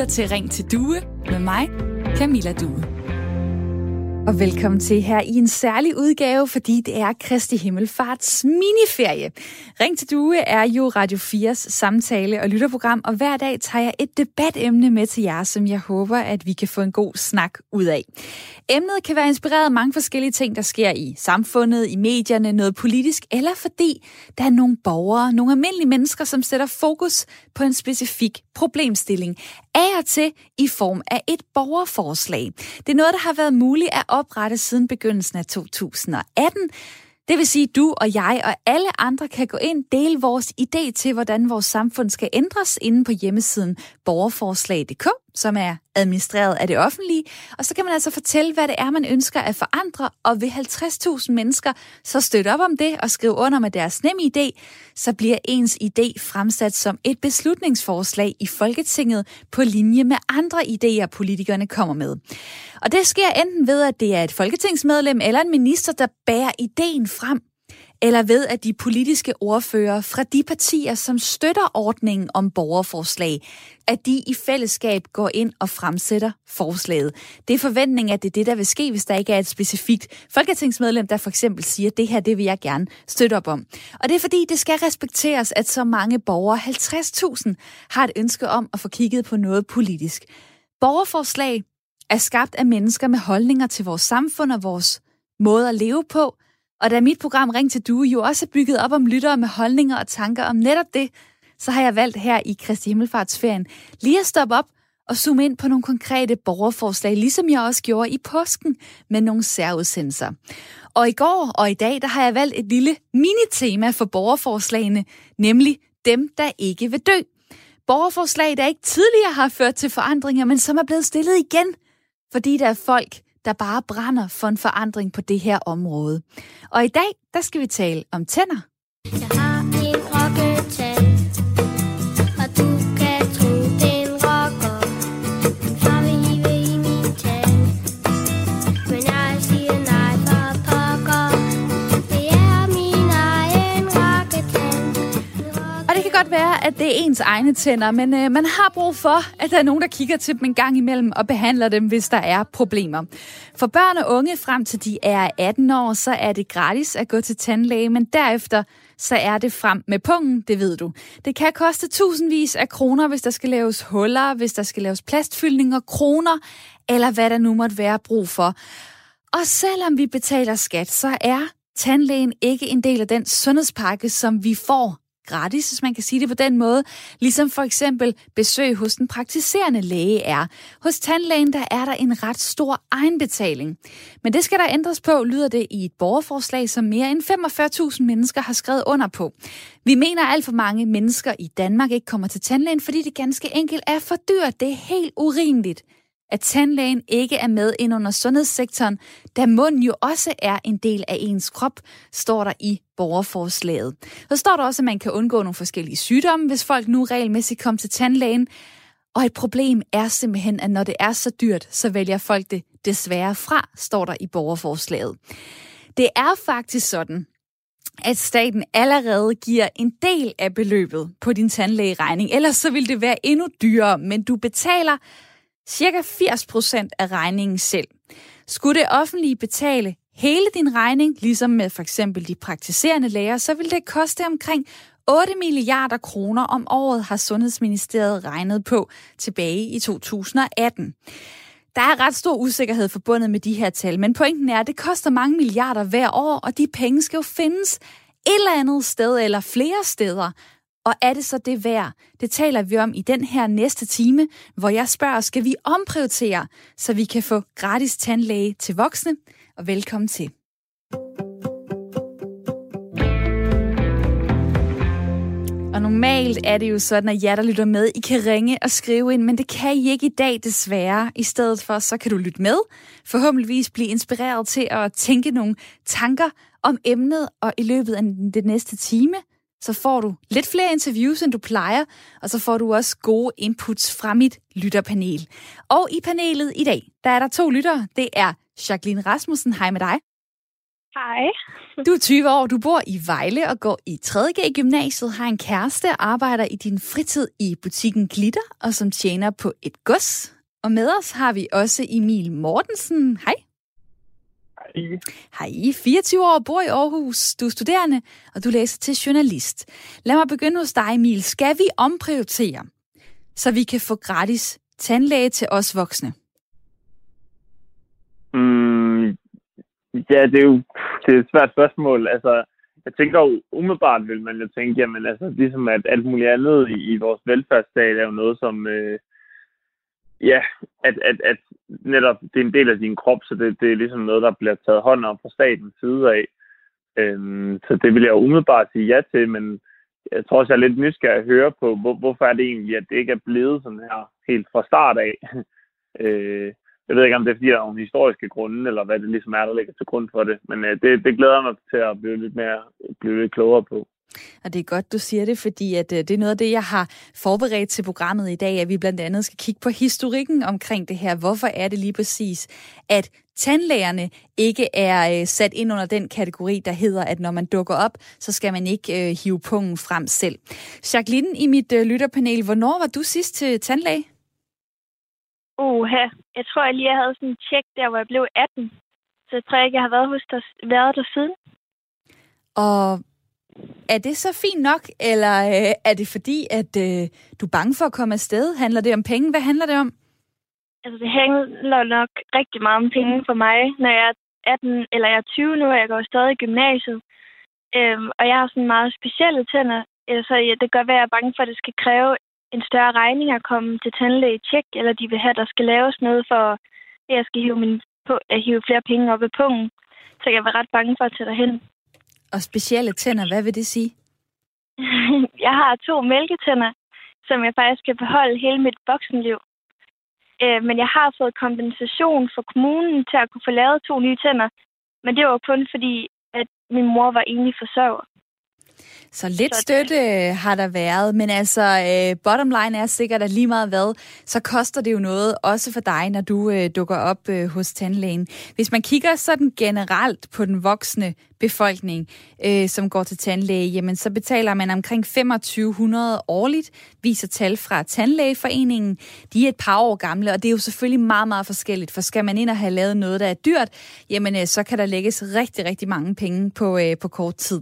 lytter til Ring til Due med mig, Camilla Due. Og velkommen til her i en særlig udgave, fordi det er Kristi Himmelfarts miniferie. Ring til Due er jo Radio 4's samtale- og lytterprogram, og hver dag tager jeg et debatemne med til jer, som jeg håber, at vi kan få en god snak ud af. Emnet kan være inspireret af mange forskellige ting, der sker i samfundet, i medierne, noget politisk, eller fordi der er nogle borgere, nogle almindelige mennesker, som sætter fokus på en specifik problemstilling. Af og til i form af et borgerforslag. Det er noget, der har været muligt at oprette siden begyndelsen af 2018. Det vil sige, at du og jeg og alle andre kan gå ind, og dele vores idé til, hvordan vores samfund skal ændres inde på hjemmesiden borgerforslag.dk, som er administreret af det offentlige. Og så kan man altså fortælle, hvad det er, man ønsker at forandre, og ved 50.000 mennesker så støtte op om det og skrive under med deres nemme idé, så bliver ens idé fremsat som et beslutningsforslag i Folketinget på linje med andre idéer, politikerne kommer med. Og det sker enten ved, at det er et folketingsmedlem eller en minister, der bærer ideen frem, eller ved at de politiske ordfører fra de partier, som støtter ordningen om borgerforslag, at de i fællesskab går ind og fremsætter forslaget. Det er forventningen, at det er det, der vil ske, hvis der ikke er et specifikt folketingsmedlem, der for eksempel siger, at det her, det vil jeg gerne støtte op om. Og det er fordi, det skal respekteres, at så mange borgere, 50.000, har et ønske om at få kigget på noget politisk. Borgerforslag er skabt af mennesker med holdninger til vores samfund og vores måde at leve på, og da mit program Ring til Due jo også er bygget op om lyttere med holdninger og tanker om netop det, så har jeg valgt her i Kristi Himmelfartsferien lige at stoppe op og zoome ind på nogle konkrete borgerforslag, ligesom jeg også gjorde i påsken med nogle særudsendelser. Og i går og i dag, der har jeg valgt et lille minitema for borgerforslagene, nemlig dem, der ikke vil dø. Borgerforslag, der ikke tidligere har ført til forandringer, men som er blevet stillet igen, fordi der er folk, der bare brænder for en forandring på det her område. Og i dag, der skal vi tale om tænder. Jeg har godt være, at det er ens egne tænder, men øh, man har brug for, at der er nogen, der kigger til dem en gang imellem og behandler dem, hvis der er problemer. For børn og unge frem til de er 18 år, så er det gratis at gå til tandlæge, men derefter så er det frem med pungen, det ved du. Det kan koste tusindvis af kroner, hvis der skal laves huller, hvis der skal laves plastfyldninger, kroner, eller hvad der nu måtte være brug for. Og selvom vi betaler skat, så er tandlægen ikke en del af den sundhedspakke, som vi får gratis, hvis man kan sige det på den måde, ligesom for eksempel besøg hos den praktiserende læge er. Hos tandlægen der er der en ret stor egenbetaling. Men det skal der ændres på, lyder det i et borgerforslag, som mere end 45.000 mennesker har skrevet under på. Vi mener, at alt for mange mennesker i Danmark ikke kommer til tandlægen, fordi det ganske enkelt er for dyrt. Det er helt urimeligt at tandlægen ikke er med ind under sundhedssektoren, da munden jo også er en del af ens krop, står der i borgerforslaget. Så står der også, at man kan undgå nogle forskellige sygdomme, hvis folk nu regelmæssigt kommer til tandlægen. Og et problem er simpelthen, at når det er så dyrt, så vælger folk det desværre fra, står der i borgerforslaget. Det er faktisk sådan, at staten allerede giver en del af beløbet på din tandlægeregning. Ellers så vil det være endnu dyrere, men du betaler cirka 80% af regningen selv. Skulle det offentlige betale hele din regning, ligesom med for eksempel de praktiserende læger, så vil det koste omkring 8 milliarder kroner om året, har Sundhedsministeriet regnet på tilbage i 2018. Der er ret stor usikkerhed forbundet med de her tal, men pointen er, at det koster mange milliarder hver år, og de penge skal jo findes et eller andet sted eller flere steder. Og er det så det værd? Det taler vi om i den her næste time, hvor jeg spørger, skal vi omprioritere, så vi kan få gratis tandlæge til voksne? Og velkommen til. Og normalt er det jo sådan, at jer, der lytter med, I kan ringe og skrive ind, men det kan I ikke i dag desværre. I stedet for, så kan du lytte med, forhåbentligvis blive inspireret til at tænke nogle tanker om emnet, og i løbet af den næste time, så får du lidt flere interviews, end du plejer, og så får du også gode inputs fra mit lytterpanel. Og i panelet i dag, der er der to lyttere. Det er Jacqueline Rasmussen. Hej med dig. Hej. Du er 20 år, du bor i Vejle og går i 3.G gymnasiet, har en kæreste, arbejder i din fritid i butikken Glitter, og som tjener på et gods. Og med os har vi også Emil Mortensen. Hej. Hej. Hej. 24 år, bor i Aarhus. Du er studerende, og du læser til journalist. Lad mig begynde hos dig, Emil. Skal vi omprioritere, så vi kan få gratis tandlæge til os voksne? Mm, ja, det er jo det er et svært spørgsmål. Altså, jeg tænker jo, umiddelbart vil man jo tænke, jamen altså, ligesom at alt muligt andet i, i vores velfærdsstat er jo noget, som, øh, ja, at, at, at netop det er en del af din krop, så det, det er ligesom noget, der bliver taget hånd om fra statens side af. Øhm, så det vil jeg umiddelbart sige ja til, men jeg tror også, jeg er lidt nysgerrig at høre på, hvor, hvorfor er det egentlig, at det ikke er blevet sådan her helt fra start af. øh, jeg ved ikke, om det er, fordi der er nogle historiske grunde, eller hvad det ligesom er, der ligger til grund for det. Men øh, det, det glæder mig til at blive lidt, mere, blive lidt klogere på. Og det er godt, du siger det, fordi at, øh, det er noget af det, jeg har forberedt til programmet i dag, at vi blandt andet skal kigge på historikken omkring det her. Hvorfor er det lige præcis, at tandlægerne ikke er øh, sat ind under den kategori, der hedder, at når man dukker op, så skal man ikke øh, hive pungen frem selv. Jacqueline, i mit øh, lytterpanel, hvornår var du sidst til tandlæge? Uha, jeg tror jeg lige, jeg havde sådan en tjek der, hvor jeg blev 18. Så jeg tror ikke, jeg har været, hos der, været der siden. Og er det så fint nok, eller øh, er det fordi, at øh, du er bange for at komme afsted? Handler det om penge? Hvad handler det om? Altså, det handler nok rigtig meget om penge for mig, når jeg er 18, eller jeg er 20 nu, og jeg går stadig i gymnasiet. Øhm, og jeg har sådan meget specielle tænder, øh, så ja, det gør, at jeg er bange for, at det skal kræve en større regning at komme til tandlæge tjek, eller de vil have, at der skal laves noget for, at jeg skal hive, min, på, at hive flere penge op i pungen. Så jeg var ret bange for at tage derhen. Og specielle tænder, hvad vil det sige? jeg har to mælketænder, som jeg faktisk skal beholde hele mit voksenliv. Øh, men jeg har fået kompensation fra kommunen til at kunne få lavet to nye tænder. Men det var kun fordi, at min mor var enlig forsørger. Så lidt støtte øh, har der været, men altså øh, bottom line er sikkert, at lige meget hvad, så koster det jo noget, også for dig, når du øh, dukker op øh, hos tandlægen. Hvis man kigger sådan generelt på den voksne befolkning, øh, som går til tandlæge, jamen så betaler man omkring 2500 årligt, viser tal fra Tandlægeforeningen. De er et par år gamle, og det er jo selvfølgelig meget, meget forskelligt, for skal man ind og have lavet noget, der er dyrt, jamen øh, så kan der lægges rigtig, rigtig mange penge på, øh, på kort tid.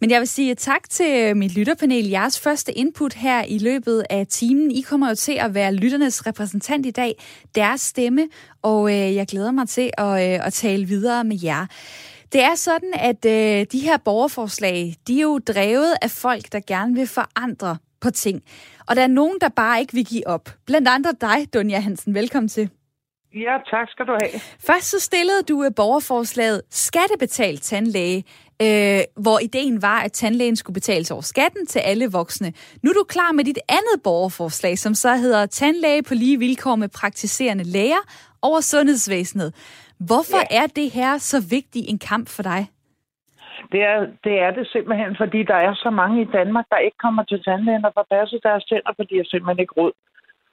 Men jeg vil sige tak til øh, mit lytterpanel. Jeres første input her i løbet af timen. I kommer jo til at være lytternes repræsentant i dag, deres stemme, og øh, jeg glæder mig til at, øh, at tale videre med jer. Det er sådan, at øh, de her borgerforslag, de er jo drevet af folk, der gerne vil forandre på ting. Og der er nogen, der bare ikke vil give op. Blandt andre dig, Dunja Hansen. Velkommen til. Ja, tak skal du have. Først så stillede du øh, borgerforslaget skattebetalt tandlæge, øh, hvor ideen var, at tandlægen skulle betales over skatten til alle voksne. Nu er du klar med dit andet borgerforslag, som så hedder tandlæge på lige vilkår med praktiserende læger over sundhedsvæsenet. Hvorfor ja. er det her så vigtig en kamp for dig? Det er, det er det simpelthen, fordi der er så mange i Danmark, der ikke kommer til tandlægen og får passet deres tænder, fordi de har simpelthen ikke råd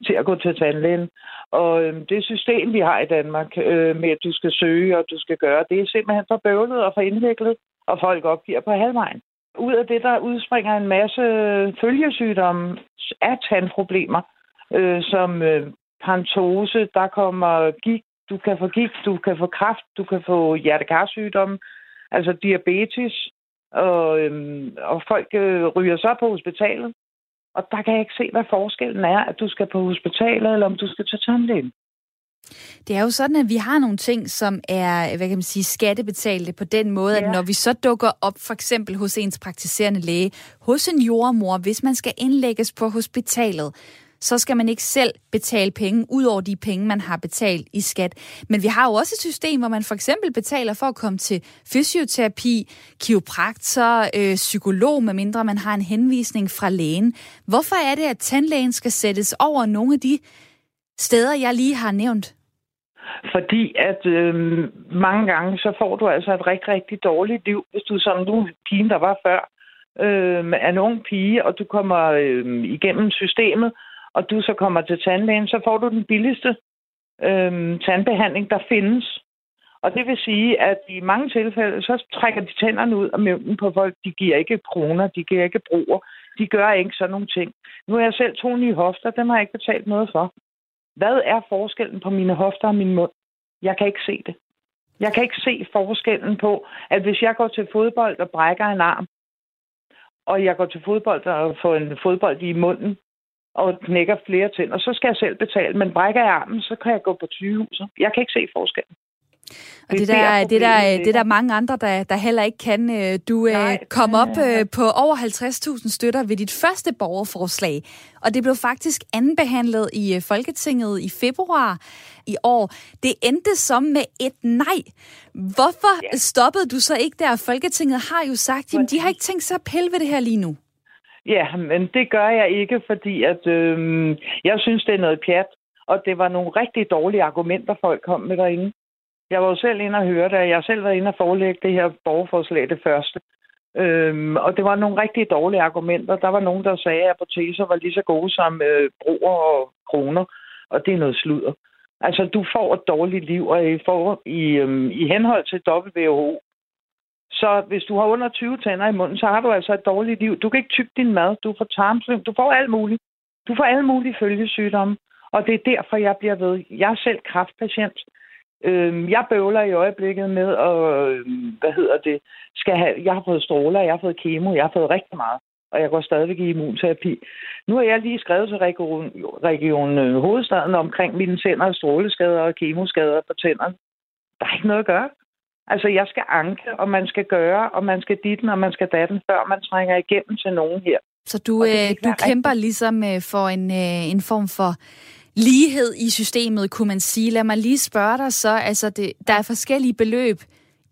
til at gå til tandlægen. Og øh, det system, vi har i Danmark øh, med, at du skal søge og du skal gøre, det er simpelthen for bøvlet og for indviklet, og folk opgiver på halvvejen. Ud af det, der udspringer en masse følgesygdomme af tandproblemer, øh, som øh, pantose, der kommer gigt, du kan få gigt, du kan få kræft, du kan få hjertekarsygdomme, altså diabetes, og, øhm, og folk øh, ryger så på hospitalet. Og der kan jeg ikke se, hvad forskellen er, at du skal på hospitalet, eller om du skal til tandlægen. Det er jo sådan, at vi har nogle ting, som er, hvad kan man sige, skattebetalte på den måde, ja. at når vi så dukker op for eksempel hos ens praktiserende læge, hos en jordmor, hvis man skal indlægges på hospitalet, så skal man ikke selv betale penge, ud over de penge, man har betalt i skat. Men vi har jo også et system, hvor man for eksempel betaler for at komme til fysioterapi, kiropraktor, øh, psykolog, medmindre man har en henvisning fra lægen. Hvorfor er det, at tandlægen skal sættes over nogle af de steder, jeg lige har nævnt? Fordi at øh, mange gange, så får du altså et rigtig, rigtig dårligt liv, hvis du som nu pigen, der var før, øh, er en ung pige, og du kommer øh, igennem systemet, og du så kommer til tandlægen, så får du den billigste øh, tandbehandling, der findes. Og det vil sige, at i mange tilfælde, så trækker de tænderne ud af mønten på folk. De giver ikke kroner, de giver ikke broer, de gør ikke sådan nogle ting. Nu har jeg selv to nye hofter, dem har jeg ikke betalt noget for. Hvad er forskellen på mine hofter og min mund? Jeg kan ikke se det. Jeg kan ikke se forskellen på, at hvis jeg går til fodbold og brækker en arm, og jeg går til fodbold og får en fodbold i munden, og knækker flere tænder, så skal jeg selv betale. Men brækker jeg armen, så kan jeg gå på 20 Jeg kan ikke se forskellen. Og det, det, der, det, der, det der mange andre, der, der heller ikke kan. Øh, du øh, Nej, kom op øh, på over 50.000 støtter ved dit første borgerforslag, og det blev faktisk anbehandlet i Folketinget i februar i år. Det endte som med et nej. Hvorfor ja. stoppede du så ikke der? Folketinget har jo sagt, at de har ikke tænkt sig at pille ved det her lige nu. Ja, men det gør jeg ikke, fordi at, øh, jeg synes, det er noget pjat. Og det var nogle rigtig dårlige argumenter, folk kom med derinde. Jeg var jo selv inde og høre det. Jeg har selv været inde og forelægge det her borgerforslag, det første. Øhm, og det var nogle rigtig dårlige argumenter. Der var nogen, der sagde, at apoteser var lige så gode som øh, broer og kroner. Og det er noget sludder. Altså, du får et dårligt liv, og i, får i, øhm, i henhold til WHO, så hvis du har under 20 tænder i munden, så har du altså et dårligt liv. Du kan ikke tygge din mad, du får tarmslim, du får alt muligt. Du får alle mulige følgesygdomme, og det er derfor, jeg bliver ved. Jeg er selv kraftpatient. Øhm, jeg bøvler i øjeblikket med, og øhm, hvad hedder det, skal have, jeg har fået stråler, jeg har fået kemo, jeg har fået rigtig meget, og jeg går stadigvæk i immunterapi. Nu har jeg lige skrevet til Region, region Hovedstaden omkring mine tænder, stråleskader og kemoskader på tænderne. Der er ikke noget at gøre. Altså, jeg skal anke, og man skal gøre, og man skal ditten, og man skal datten, før man trænger igennem til nogen her. Så du, øh, du kæmper rigtig... ligesom øh, for en, øh, en form for lighed i systemet, kunne man sige. Lad mig lige spørge dig så. Altså, det, der er forskellige beløb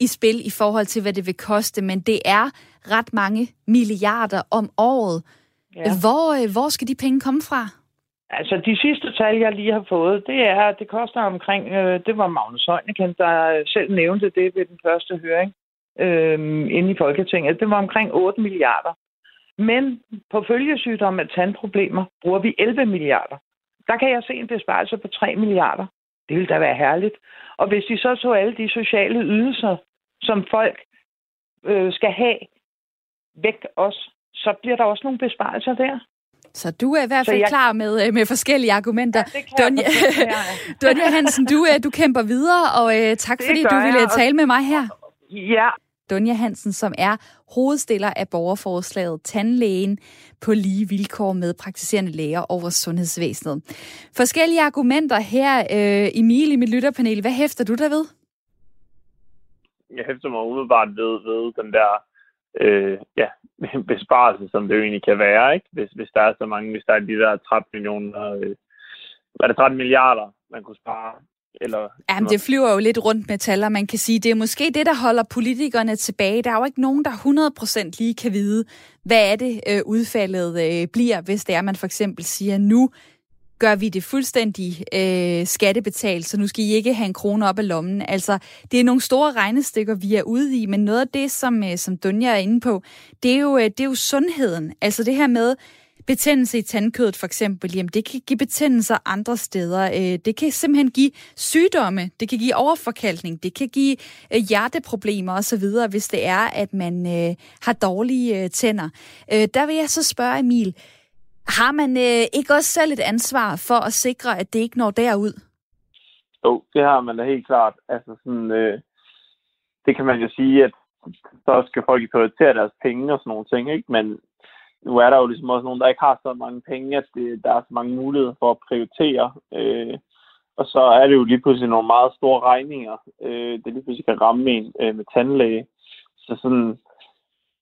i spil i forhold til, hvad det vil koste, men det er ret mange milliarder om året. Ja. Hvor, øh, hvor skal de penge komme fra? Altså, de sidste tal, jeg lige har fået, det er, at det koster omkring, øh, det var Magnus Højneken, der selv nævnte det ved den første høring øh, inde i Folketinget. Det var omkring 8 milliarder. Men på følgesygdomme af tandproblemer bruger vi 11 milliarder. Der kan jeg se en besparelse på 3 milliarder. Det ville da være herligt. Og hvis de så tog alle de sociale ydelser, som folk øh, skal have væk også, så bliver der også nogle besparelser der. Så du er i hvert fald jeg... klar med, øh, med forskellige argumenter. Ja, Donja, Donja Hansen, du, øh, du kæmper videre, og uh, tak det fordi du ville jeg, tale med mig her. Ja. Donja Hansen, som er hovedstiller af borgerforslaget Tandlægen på lige vilkår med praktiserende læger over sundhedsvæsenet. Forskellige argumenter her. Uh, Emil i mit lytterpanel, hvad hæfter du der ved? Jeg hæfter mig umiddelbart ved, ved den der øh, ja, besparelse, som det jo egentlig kan være, ikke? Hvis, hvis der er så mange, hvis der er de der 13 millioner, øh, var det 13 milliarder, man kunne spare? Eller Jamen, det flyver jo lidt rundt med taller. Man kan sige, det er måske det, der holder politikerne tilbage. Der er jo ikke nogen, der 100% lige kan vide, hvad er det øh, udfaldet øh, bliver, hvis det er, man for eksempel siger, nu gør vi det fuldstændig øh, skattebetalt, så nu skal I ikke have en krone op af lommen. Altså, det er nogle store regnestykker, vi er ude i, men noget af det, som, øh, som Dunja er inde på, det er, jo, øh, det er jo sundheden. Altså det her med, betændelse i tandkødet for eksempel, jamen det kan give betændelser andre steder. Øh, det kan simpelthen give sygdomme, det kan give overforkalkning, det kan give øh, hjerteproblemer osv., hvis det er, at man øh, har dårlige øh, tænder. Øh, der vil jeg så spørge Emil, har man øh, ikke også selv et ansvar for at sikre, at det ikke når derud? Jo, det har man da helt klart. Altså sådan, øh, det kan man jo sige, at så skal folk prioritere deres penge og sådan nogle ting, ikke? Men nu er der jo ligesom også nogen, der ikke har så mange penge, at det, der er så mange muligheder for at prioritere. Øh, og så er det jo lige pludselig nogle meget store regninger, øh, det lige pludselig kan ramme en øh, med tandlæge. Så sådan,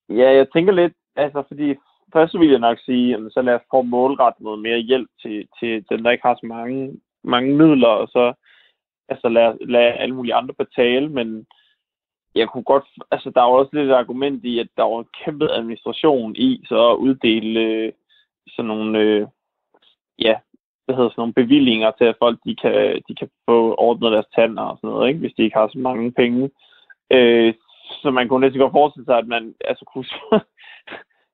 ja, jeg tænker lidt, altså fordi først vil jeg nok sige, at så lad os prøve målret noget mere hjælp til, til dem, der ikke har så mange, mange midler, og så altså lad, lad alle mulige andre betale, men jeg kunne godt, altså der er også lidt et argument i, at der var kæmpe administration i, så at uddele øh, sådan nogle, øh, ja, hvad hedder sådan nogle bevillinger til, at folk de kan, de kan få ordnet deres tænder og sådan noget, ikke? hvis de ikke har så mange penge. Øh, så man kunne næsten godt forestille sig, at man altså kunne,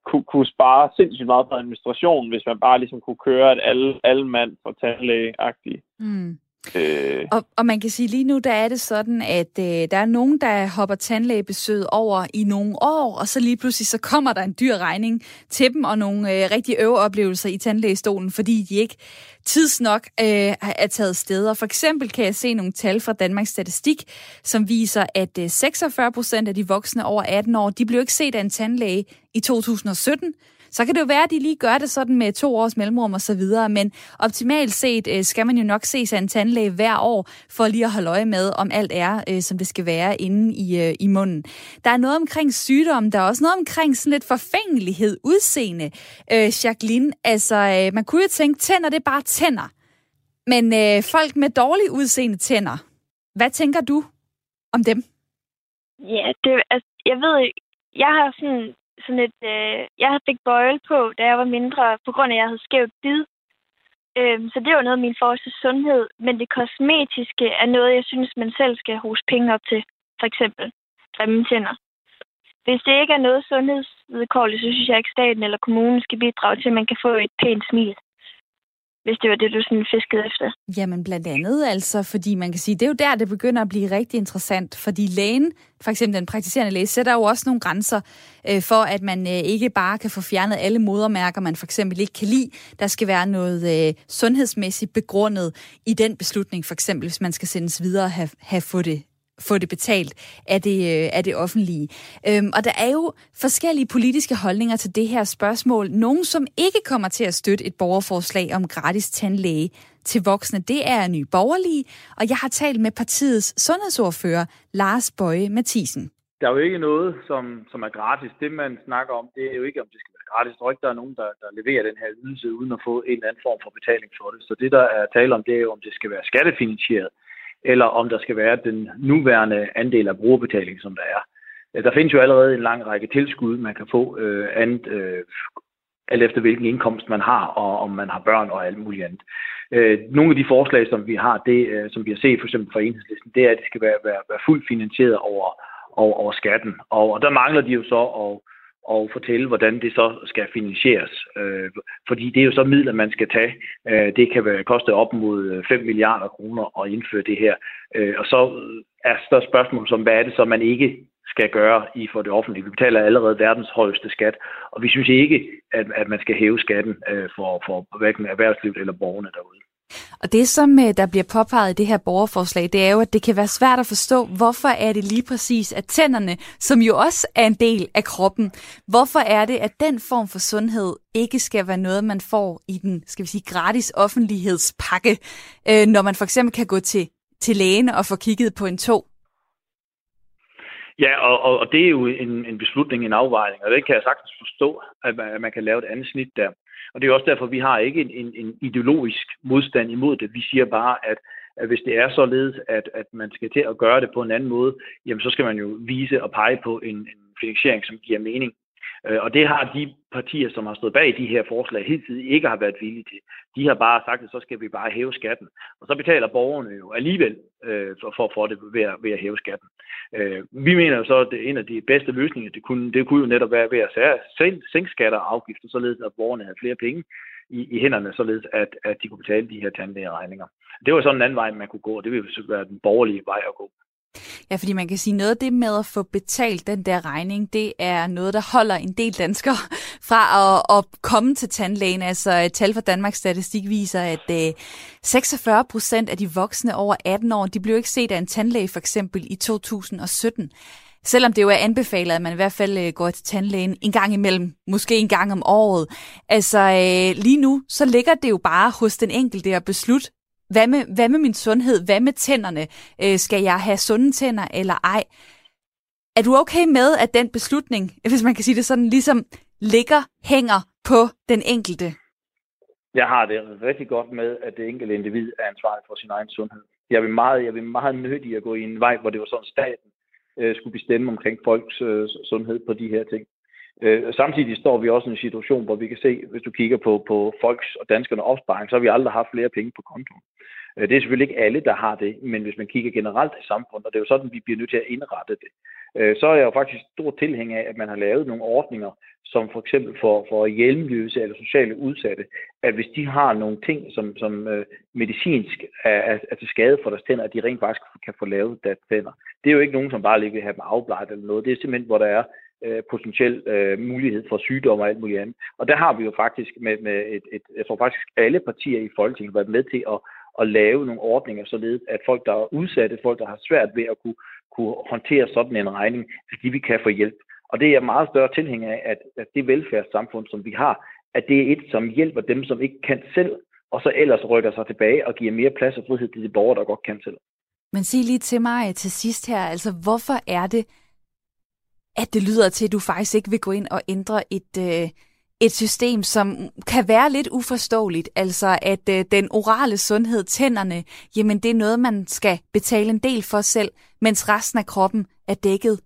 kunne, kunne spare sindssygt meget på administration, hvis man bare ligesom kunne køre, et alle, alle mand for tandlæge-agtige. Mm. Øh... Og, og man kan sige, lige nu der er det sådan, at øh, der er nogen, der hopper tandlægebesøget over i nogle år, og så lige pludselig så kommer der en dyr regning til dem, og nogle øh, rigtig øveoplevelser i tandlægestolen, fordi de ikke tidsnok øh, er taget steder. For eksempel kan jeg se nogle tal fra Danmarks Statistik, som viser, at øh, 46 procent af de voksne over 18 år, de blev ikke set af en tandlæge i 2017, så kan det jo være, at de lige gør det sådan med to års mellemrum og så videre, men optimalt set øh, skal man jo nok se sig en tandlæge hver år, for lige at holde øje med, om alt er, øh, som det skal være inde i, øh, i munden. Der er noget omkring sygdom, der er også noget omkring sådan lidt forfængelighed, udseende. Øh, Jacqueline, altså øh, man kunne jo tænke, tænder det er bare tænder. Men øh, folk med dårlig udseende tænder, hvad tænker du om dem? Ja, det, altså, jeg ved, jeg har sådan sådan et... Øh, jeg fik bøjle på, da jeg var mindre, på grund af, at jeg havde skævt bid. Øhm, så det var noget af min første sundhed. Men det kosmetiske er noget, jeg synes, man selv skal hose penge op til. For eksempel grimme tænder. Hvis det ikke er noget sundhedsvedkårligt, så synes jeg ikke, staten eller kommunen skal bidrage til, at man kan få et pænt smil hvis det var det, du sådan fiskede efter. Jamen blandt andet altså, fordi man kan sige, det er jo der, det begynder at blive rigtig interessant, fordi lægen, for eksempel den praktiserende læge, sætter jo også nogle grænser øh, for, at man øh, ikke bare kan få fjernet alle modermærker, man for eksempel ikke kan lide. Der skal være noget øh, sundhedsmæssigt begrundet i den beslutning, for eksempel hvis man skal sendes videre og have, have få det få det betalt af det, øh, af det offentlige. Øhm, og der er jo forskellige politiske holdninger til det her spørgsmål. Nogle, som ikke kommer til at støtte et borgerforslag om gratis tandlæge til voksne, det er Nye Borgerlige, og jeg har talt med partiets sundhedsordfører, Lars Bøje Mathisen. Der er jo ikke noget, som, som er gratis. Det, man snakker om, det er jo ikke, om det skal være gratis. Der er ikke, der er nogen, der, der leverer den her ydelse uden at få en eller anden form for betaling for det. Så det, der er tale om, det er jo, om det skal være skattefinansieret eller om der skal være den nuværende andel af brugerbetaling, som der er. Der findes jo allerede en lang række tilskud, man kan få øh, andet, øh, alt efter hvilken indkomst man har, og om man har børn og alt muligt andet. Øh, nogle af de forslag, som vi har, det, øh, som vi har set for eksempel fra enhedslisten, det er, at det skal være, være, være fuldt finansieret over, over, over skatten. Og, og der mangler de jo så at og fortælle, hvordan det så skal finansieres. Øh, fordi det er jo så midler, man skal tage. Øh, det kan være, koste op mod øh, 5 milliarder kroner at indføre det her. Øh, og så er der spørgsmål som, hvad er det så, man ikke skal gøre i for det offentlige. Vi betaler allerede verdens højeste skat, og vi synes ikke, at, at man skal hæve skatten øh, for, for hverken erhvervslivet eller borgerne derude. Og det, som øh, der bliver påpeget i det her borgerforslag, det er jo, at det kan være svært at forstå, hvorfor er det lige præcis, at tænderne, som jo også er en del af kroppen, hvorfor er det, at den form for sundhed ikke skal være noget, man får i den, skal vi sige, gratis offentlighedspakke, øh, når man for eksempel kan gå til, til lægen og få kigget på en tog? Ja, og, og, og det er jo en, en beslutning, en afvejning, og det kan jeg sagtens forstå, at man, at man kan lave et andet snit der. Og det er også derfor, vi har ikke en, en, en ideologisk modstand imod det. Vi siger bare, at, at hvis det er således, at, at man skal til at gøre det på en anden måde, jamen så skal man jo vise og pege på en, en finansiering, som giver mening. Øh, og det har de partier, som har stået bag de her forslag, hidtil ikke har været villige til. De har bare sagt, at så skal vi bare hæve skatten. Og så betaler borgerne jo alligevel øh, for, for, for det ved at, ved at hæve skatten. Øh, vi mener jo så, at det, en af de bedste løsninger, det kunne, det kunne jo netop være ved at sænke skatter og afgifter, således at borgerne havde flere penge i, i hænderne, således at, at de kunne betale de her tandlægeregninger. Det var sådan en anden vej, man kunne gå, og det ville være den borgerlige vej at gå. Ja, fordi man kan sige, noget af det med at få betalt den der regning, det er noget, der holder en del danskere fra at, at komme til tandlægen. Altså et tal fra Danmarks Statistik viser, at øh, 46 procent af de voksne over 18 år, de blev ikke set af en tandlæge for eksempel i 2017. Selvom det jo er anbefalet, at man i hvert fald øh, går til tandlægen en gang imellem, måske en gang om året. Altså øh, lige nu, så ligger det jo bare hos den enkelte at beslutte, hvad med, hvad med min sundhed? Hvad med tænderne? Øh, skal jeg have sunde tænder eller ej? Er du okay med, at den beslutning, hvis man kan sige det sådan, ligesom ligger, hænger på den enkelte? Jeg har det rigtig godt med, at det enkelte individ er ansvarlig for sin egen sundhed. Jeg vil meget, jeg vil meget nødig at gå i en vej, hvor det var sådan, staten øh, skulle bestemme omkring folks øh, sundhed på de her ting. Øh, samtidig står vi også i en situation, hvor vi kan se, hvis du kigger på, på folks og danskerne opsparing, så har vi aldrig haft flere penge på kontoen. Øh, det er selvfølgelig ikke alle, der har det, men hvis man kigger generelt i samfundet, og det er jo sådan, vi bliver nødt til at indrette det. øh, så er jeg jo faktisk stor tilhænger af, at man har lavet nogle ordninger, som for eksempel for, for hjelmløse eller sociale udsatte, at hvis de har nogle ting, som, som øh, medicinsk er, er, er til skade for deres tænder, at de rent faktisk kan få lavet deres tænder. Det er jo ikke nogen, som bare lige vil have dem afbleget eller noget. Det er simpelthen, hvor der er øh, potentiel øh, mulighed for sygdom og alt muligt andet. Og der har vi jo faktisk med, med et, et, jeg tror faktisk alle partier i Folketinget været med til at, at lave nogle ordninger, således at folk, der er udsatte, folk, der har svært ved at kunne, kunne håndtere sådan en regning, at de vi kan få hjælp. Og det er meget større tilhænger af, at, at det velfærdssamfund, som vi har, at det er et, som hjælper dem, som ikke kan selv, og så ellers rykker sig tilbage og giver mere plads og frihed til de borgere, der godt kan selv. Men sig lige til mig til sidst her, altså hvorfor er det, at det lyder til, at du faktisk ikke vil gå ind og ændre et, øh, et system, som kan være lidt uforståeligt. Altså at øh, den orale sundhed, tænderne, jamen det er noget, man skal betale en del for selv, mens resten af kroppen er dækket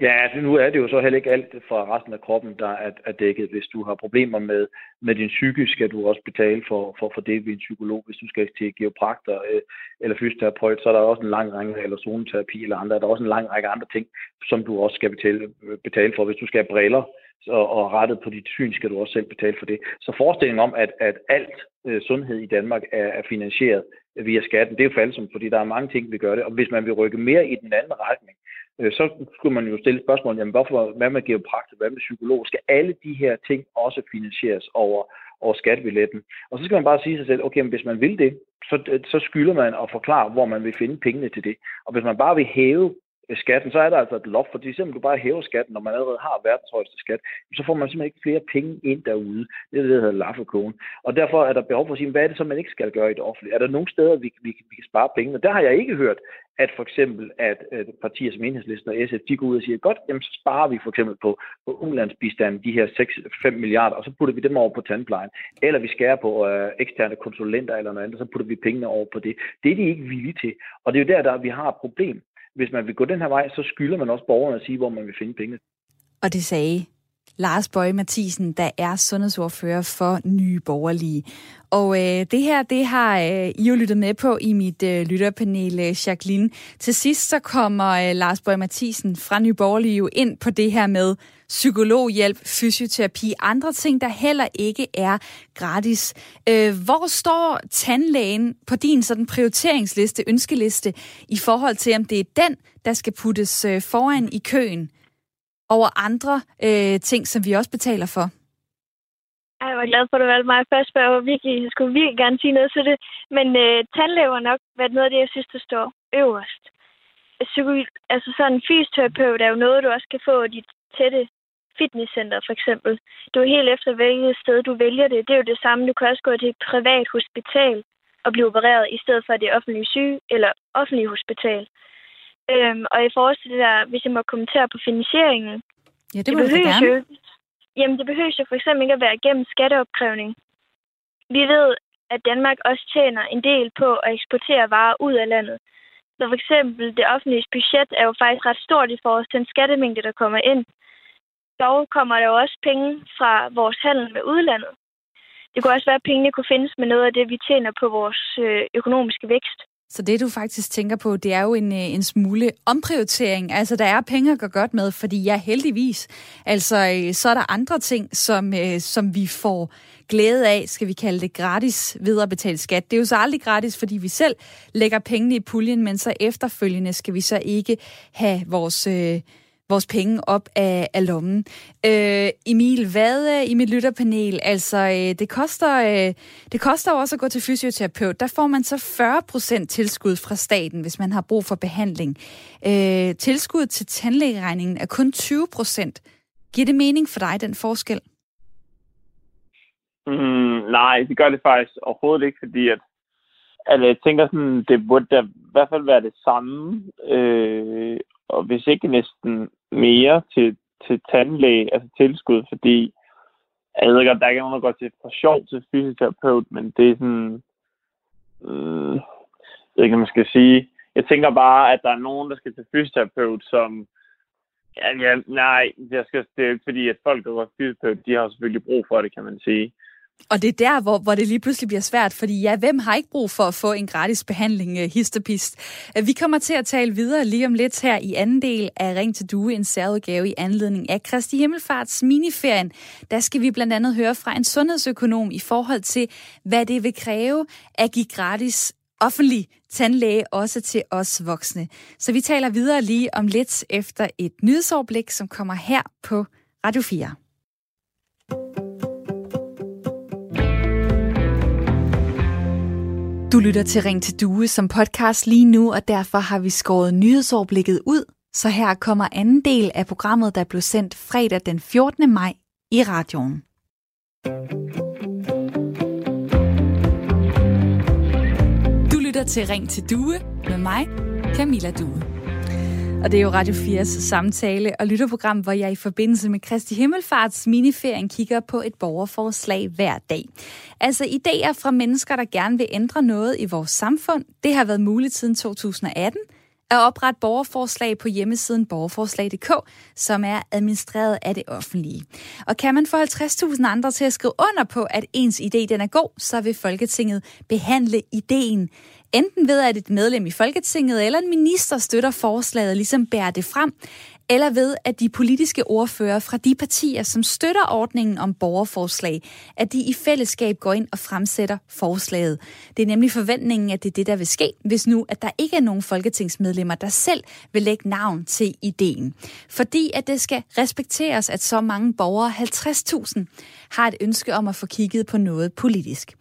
Ja, altså nu er det jo så heller ikke alt fra resten af kroppen, der er, er dækket. Hvis du har problemer med, med din psyke, skal du også betale for, for, for det ved en psykolog. Hvis du skal til geoprakter øh, eller fysioterapeut, så er der også en lang række, eller zoneterapi eller andre, er der også en lang række andre ting, som du også skal betale, betale for. Hvis du skal have briller, og, og rettet på dit syn, skal du også selv betale for det. Så forestillingen om, at, at alt øh, sundhed i Danmark er, er finansieret via skatten, det er jo falsomt, fordi der er mange ting, vi gør det. Og hvis man vil rykke mere i den anden retning, Øh, så skulle man jo stille spørgsmålet, jamen hvorfor, hvad med geopraktik, hvad med psykolog? Skal alle de her ting også finansieres over, over skattebilletten? Og så skal man bare sige sig selv, okay, men hvis man vil det, så, så skylder man at forklare, hvor man vil finde pengene til det. Og hvis man bare vil hæve skatten, så er der altså et loft, fordi selvom du bare hæver skatten, når man allerede har verdens højeste skat, så får man simpelthen ikke flere penge ind derude. Det er det, der hedder laffekogen. Og derfor er der behov for at sige, hvad er det så, man ikke skal gøre i det offentlige? Er der nogle steder, vi, vi, vi kan spare penge? Og der har jeg ikke hørt, at for eksempel, at, at partier som Enhedslisten og SF, de går ud og siger, godt, jamen så sparer vi for eksempel på, på udenlandsbistanden de her 6-5 milliarder, og så putter vi dem over på tandplejen. Eller vi skærer på øh, eksterne konsulenter eller noget andet, så putter vi pengene over på det. Det er de ikke villige til. Og det er jo der, der vi har et problem hvis man vil gå den her vej, så skylder man også borgerne at sige, hvor man vil finde penge. Og det sagde Lars Bøge Mathisen, der er sundhedsordfører for Nye Borgerlige. Og øh, det her, det har øh, I jo lyttet med på i mit øh, lytterpanel, øh, Jacqueline. Til sidst så kommer øh, Lars Bøge Mathisen fra Nye Borgerlige jo ind på det her med psykologhjælp, fysioterapi, andre ting, der heller ikke er gratis. Øh, hvor står tandlægen på din sådan prioriteringsliste, ønskeliste, i forhold til, om det er den, der skal puttes øh, foran i køen? Over andre øh, ting, som vi også betaler for? Jeg var glad for, at du valgte mig først, for jeg, var virkelig, jeg skulle virkelig gerne sige noget til det. Men øh, tandlæge var nok været noget af det, jeg synes, der står øverst. Psyko, altså sådan en fysioterapeut er jo noget, du også kan få i dit tætte fitnesscenter, for eksempel. Du er helt efter, hvilket sted du vælger det. Det er jo det samme. Du kan også gå til et privat hospital og blive opereret, i stedet for det offentlige syge eller offentlige hospital. Øhm, og i forhold til det der, hvis jeg må kommentere på finansieringen. Ja, det, det må du gerne. Jo, jamen, det behøver jo for eksempel ikke at være gennem skatteopkrævning. Vi ved, at Danmark også tjener en del på at eksportere varer ud af landet. Så for eksempel det offentlige budget er jo faktisk ret stort i forhold til den skattemængde, der kommer ind. Dog kommer der jo også penge fra vores handel med udlandet. Det kunne også være, at pengene kunne findes med noget af det, vi tjener på vores øh, økonomiske vækst. Så det, du faktisk tænker på, det er jo en, øh, en smule omprioritering. Altså, der er penge at gøre godt med, fordi ja, heldigvis. Altså, øh, så er der andre ting, som, øh, som vi får glæde af, skal vi kalde det gratis ved at betale skat. Det er jo så aldrig gratis, fordi vi selv lægger pengene i puljen, men så efterfølgende skal vi så ikke have vores... Øh, vores penge op af, af lommen. Øh, Emil, hvad øh, i mit lytterpanel? Altså, øh, det, koster, øh, det koster også at gå til fysioterapeut. Der får man så 40% tilskud fra staten, hvis man har brug for behandling. Øh, tilskud til tandlægeregningen er kun 20%. Giver det mening for dig, den forskel? Mm, nej, det gør det faktisk overhovedet ikke, fordi at, at jeg tænker sådan, det burde da i hvert fald være det samme, øh, og hvis ikke næsten mere til, til tandlæge, altså tilskud, fordi jeg ved godt, der er ikke nogen, der går til for sjov til fysioterapeut, men det er sådan, øh, jeg ved ikke, man skal sige. Jeg tænker bare, at der er nogen, der skal til fysioterapeut, som Ja, ja, nej, jeg skal, det er jo ikke fordi, at folk, der går fysioterapeut, de har selvfølgelig brug for det, kan man sige. Og det er der, hvor, hvor det lige pludselig bliver svært, fordi ja, hvem har ikke brug for at få en gratis behandling, øh, histopist? Øh, vi kommer til at tale videre lige om lidt her i anden del af Ring til Due, en særudgave i anledning af Kristi Himmelfarts miniferien. Der skal vi blandt andet høre fra en sundhedsøkonom i forhold til, hvad det vil kræve at give gratis offentlig tandlæge også til os voksne. Så vi taler videre lige om lidt efter et nyhedsoverblik, som kommer her på Radio 4. Du lytter til Ring til Due som podcast lige nu, og derfor har vi skåret nyhedsoverblikket ud. Så her kommer anden del af programmet, der blev sendt fredag den 14. maj i radioen. Du lytter til Ring til Due med mig, Camilla Due. Og det er jo Radio 4's samtale- og lytterprogram, hvor jeg i forbindelse med Kristi Himmelfarts miniferien kigger på et borgerforslag hver dag. Altså idéer fra mennesker, der gerne vil ændre noget i vores samfund. Det har været muligt siden 2018 at oprette borgerforslag på hjemmesiden borgerforslag.dk, som er administreret af det offentlige. Og kan man få 50.000 andre til at skrive under på, at ens idé den er god, så vil Folketinget behandle ideen enten ved, at et medlem i Folketinget eller en minister støtter forslaget, ligesom bærer det frem, eller ved, at de politiske ordfører fra de partier, som støtter ordningen om borgerforslag, at de i fællesskab går ind og fremsætter forslaget. Det er nemlig forventningen, at det er det, der vil ske, hvis nu, at der ikke er nogen folketingsmedlemmer, der selv vil lægge navn til ideen. Fordi at det skal respekteres, at så mange borgere, 50.000, har et ønske om at få kigget på noget politisk.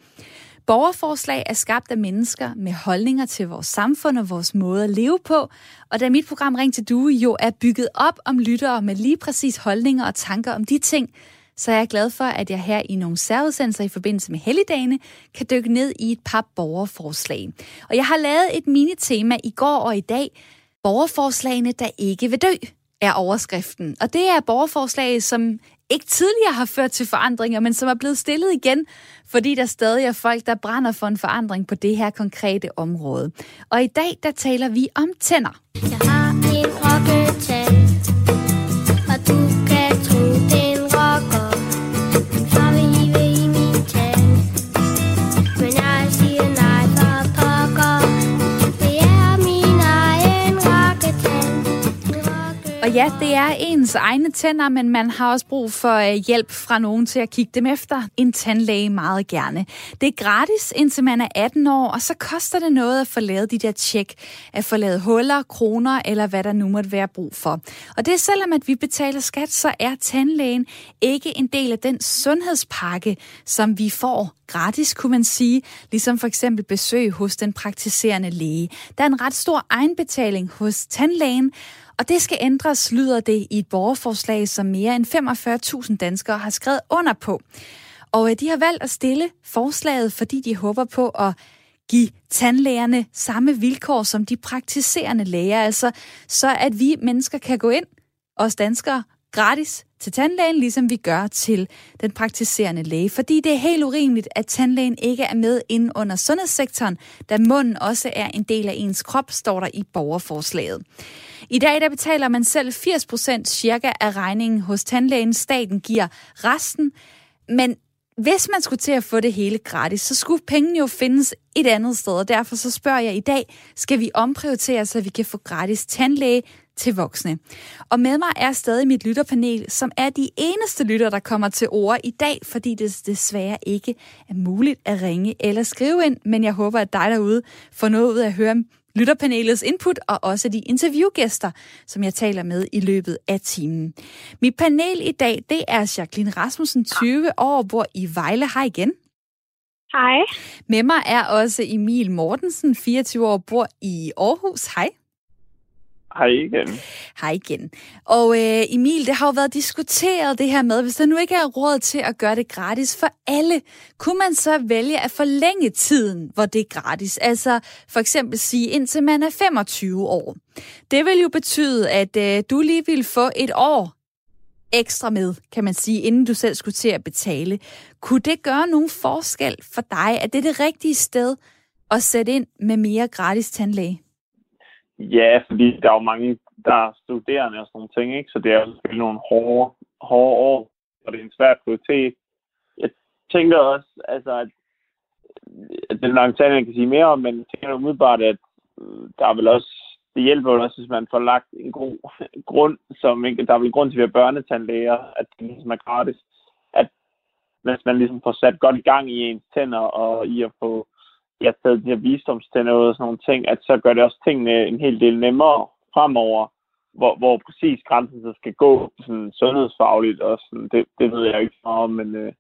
Borgerforslag er skabt af mennesker med holdninger til vores samfund og vores måde at leve på, og da mit program Ring til Due jo er bygget op om lyttere med lige præcis holdninger og tanker om de ting, så er jeg glad for, at jeg her i nogle særudsendelser i forbindelse med helligdagene kan dykke ned i et par borgerforslag. Og jeg har lavet et mini-tema i går og i dag, borgerforslagene, der ikke vil dø er overskriften. Og det er borgerforslag, som ikke tidligere har ført til forandringer, men som er blevet stillet igen, fordi der stadig er folk, der brænder for en forandring på det her konkrete område. Og i dag, der taler vi om tænder. Jeg har en ja, det er ens egne tænder, men man har også brug for øh, hjælp fra nogen til at kigge dem efter. En tandlæge meget gerne. Det er gratis, indtil man er 18 år, og så koster det noget at få lavet de der tjek, at få lavet huller, kroner eller hvad der nu måtte være brug for. Og det er selvom, at vi betaler skat, så er tandlægen ikke en del af den sundhedspakke, som vi får gratis, kunne man sige, ligesom for eksempel besøg hos den praktiserende læge. Der er en ret stor egenbetaling hos tandlægen, og det skal ændres, lyder det i et borgerforslag, som mere end 45.000 danskere har skrevet under på. Og øh, de har valgt at stille forslaget, fordi de håber på at give tandlægerne samme vilkår som de praktiserende læger, altså så at vi mennesker kan gå ind, os danskere, gratis til tandlægen, ligesom vi gør til den praktiserende læge. Fordi det er helt urimeligt, at tandlægen ikke er med inde under sundhedssektoren, da munden også er en del af ens krop, står der i borgerforslaget. I dag der betaler man selv 80% cirka af regningen hos tandlægen. Staten giver resten. Men hvis man skulle til at få det hele gratis, så skulle pengene jo findes et andet sted, og derfor så spørger jeg i dag, skal vi omprioritere, så vi kan få gratis tandlæge til voksne. Og med mig er stadig mit lytterpanel, som er de eneste lytter, der kommer til ord i dag, fordi det desværre ikke er muligt at ringe eller skrive ind, men jeg håber, at dig derude får noget ud af at høre lytterpanelets input og også de interviewgæster, som jeg taler med i løbet af timen. Mit panel i dag, det er Jacqueline Rasmussen, 20 år, bor i Vejle. Hej igen. Hej. Med mig er også Emil Mortensen, 24 år, bor i Aarhus. Hej. Hej igen. Hej igen. Og øh, Emil, det har jo været diskuteret det her med, hvis der nu ikke er råd til at gøre det gratis for alle, kunne man så vælge at forlænge tiden, hvor det er gratis? Altså for eksempel sige, indtil man er 25 år. Det vil jo betyde, at øh, du lige vil få et år ekstra med, kan man sige, inden du selv skulle til at betale. Kunne det gøre nogen forskel for dig? Er det det rigtige sted at sætte ind med mere gratis tandlæge? Ja, fordi der er jo mange, der er studerende og sådan nogle ting, ikke? så det er jo selvfølgelig nogle hårde, hårde år, og det er en svær prioritet. Jeg tænker også, altså, at det er nok jeg kan sige mere om, men jeg tænker umiddelbart, at øh, der er vel også, det hjælper jo også, hvis man får lagt en god grund, som ikke, der er vel grund til at være børnetandlæger, at det ligesom er gratis. At hvis man ligesom får sat godt i gang i ens tænder, og i at få ja, taget de her visdomstænder ud og sådan nogle ting, at så gør det også tingene en hel del nemmere fremover, hvor, hvor præcis grænsen så skal gå sådan sundhedsfagligt, og sådan, det, det ved jeg ikke så meget om, men øh,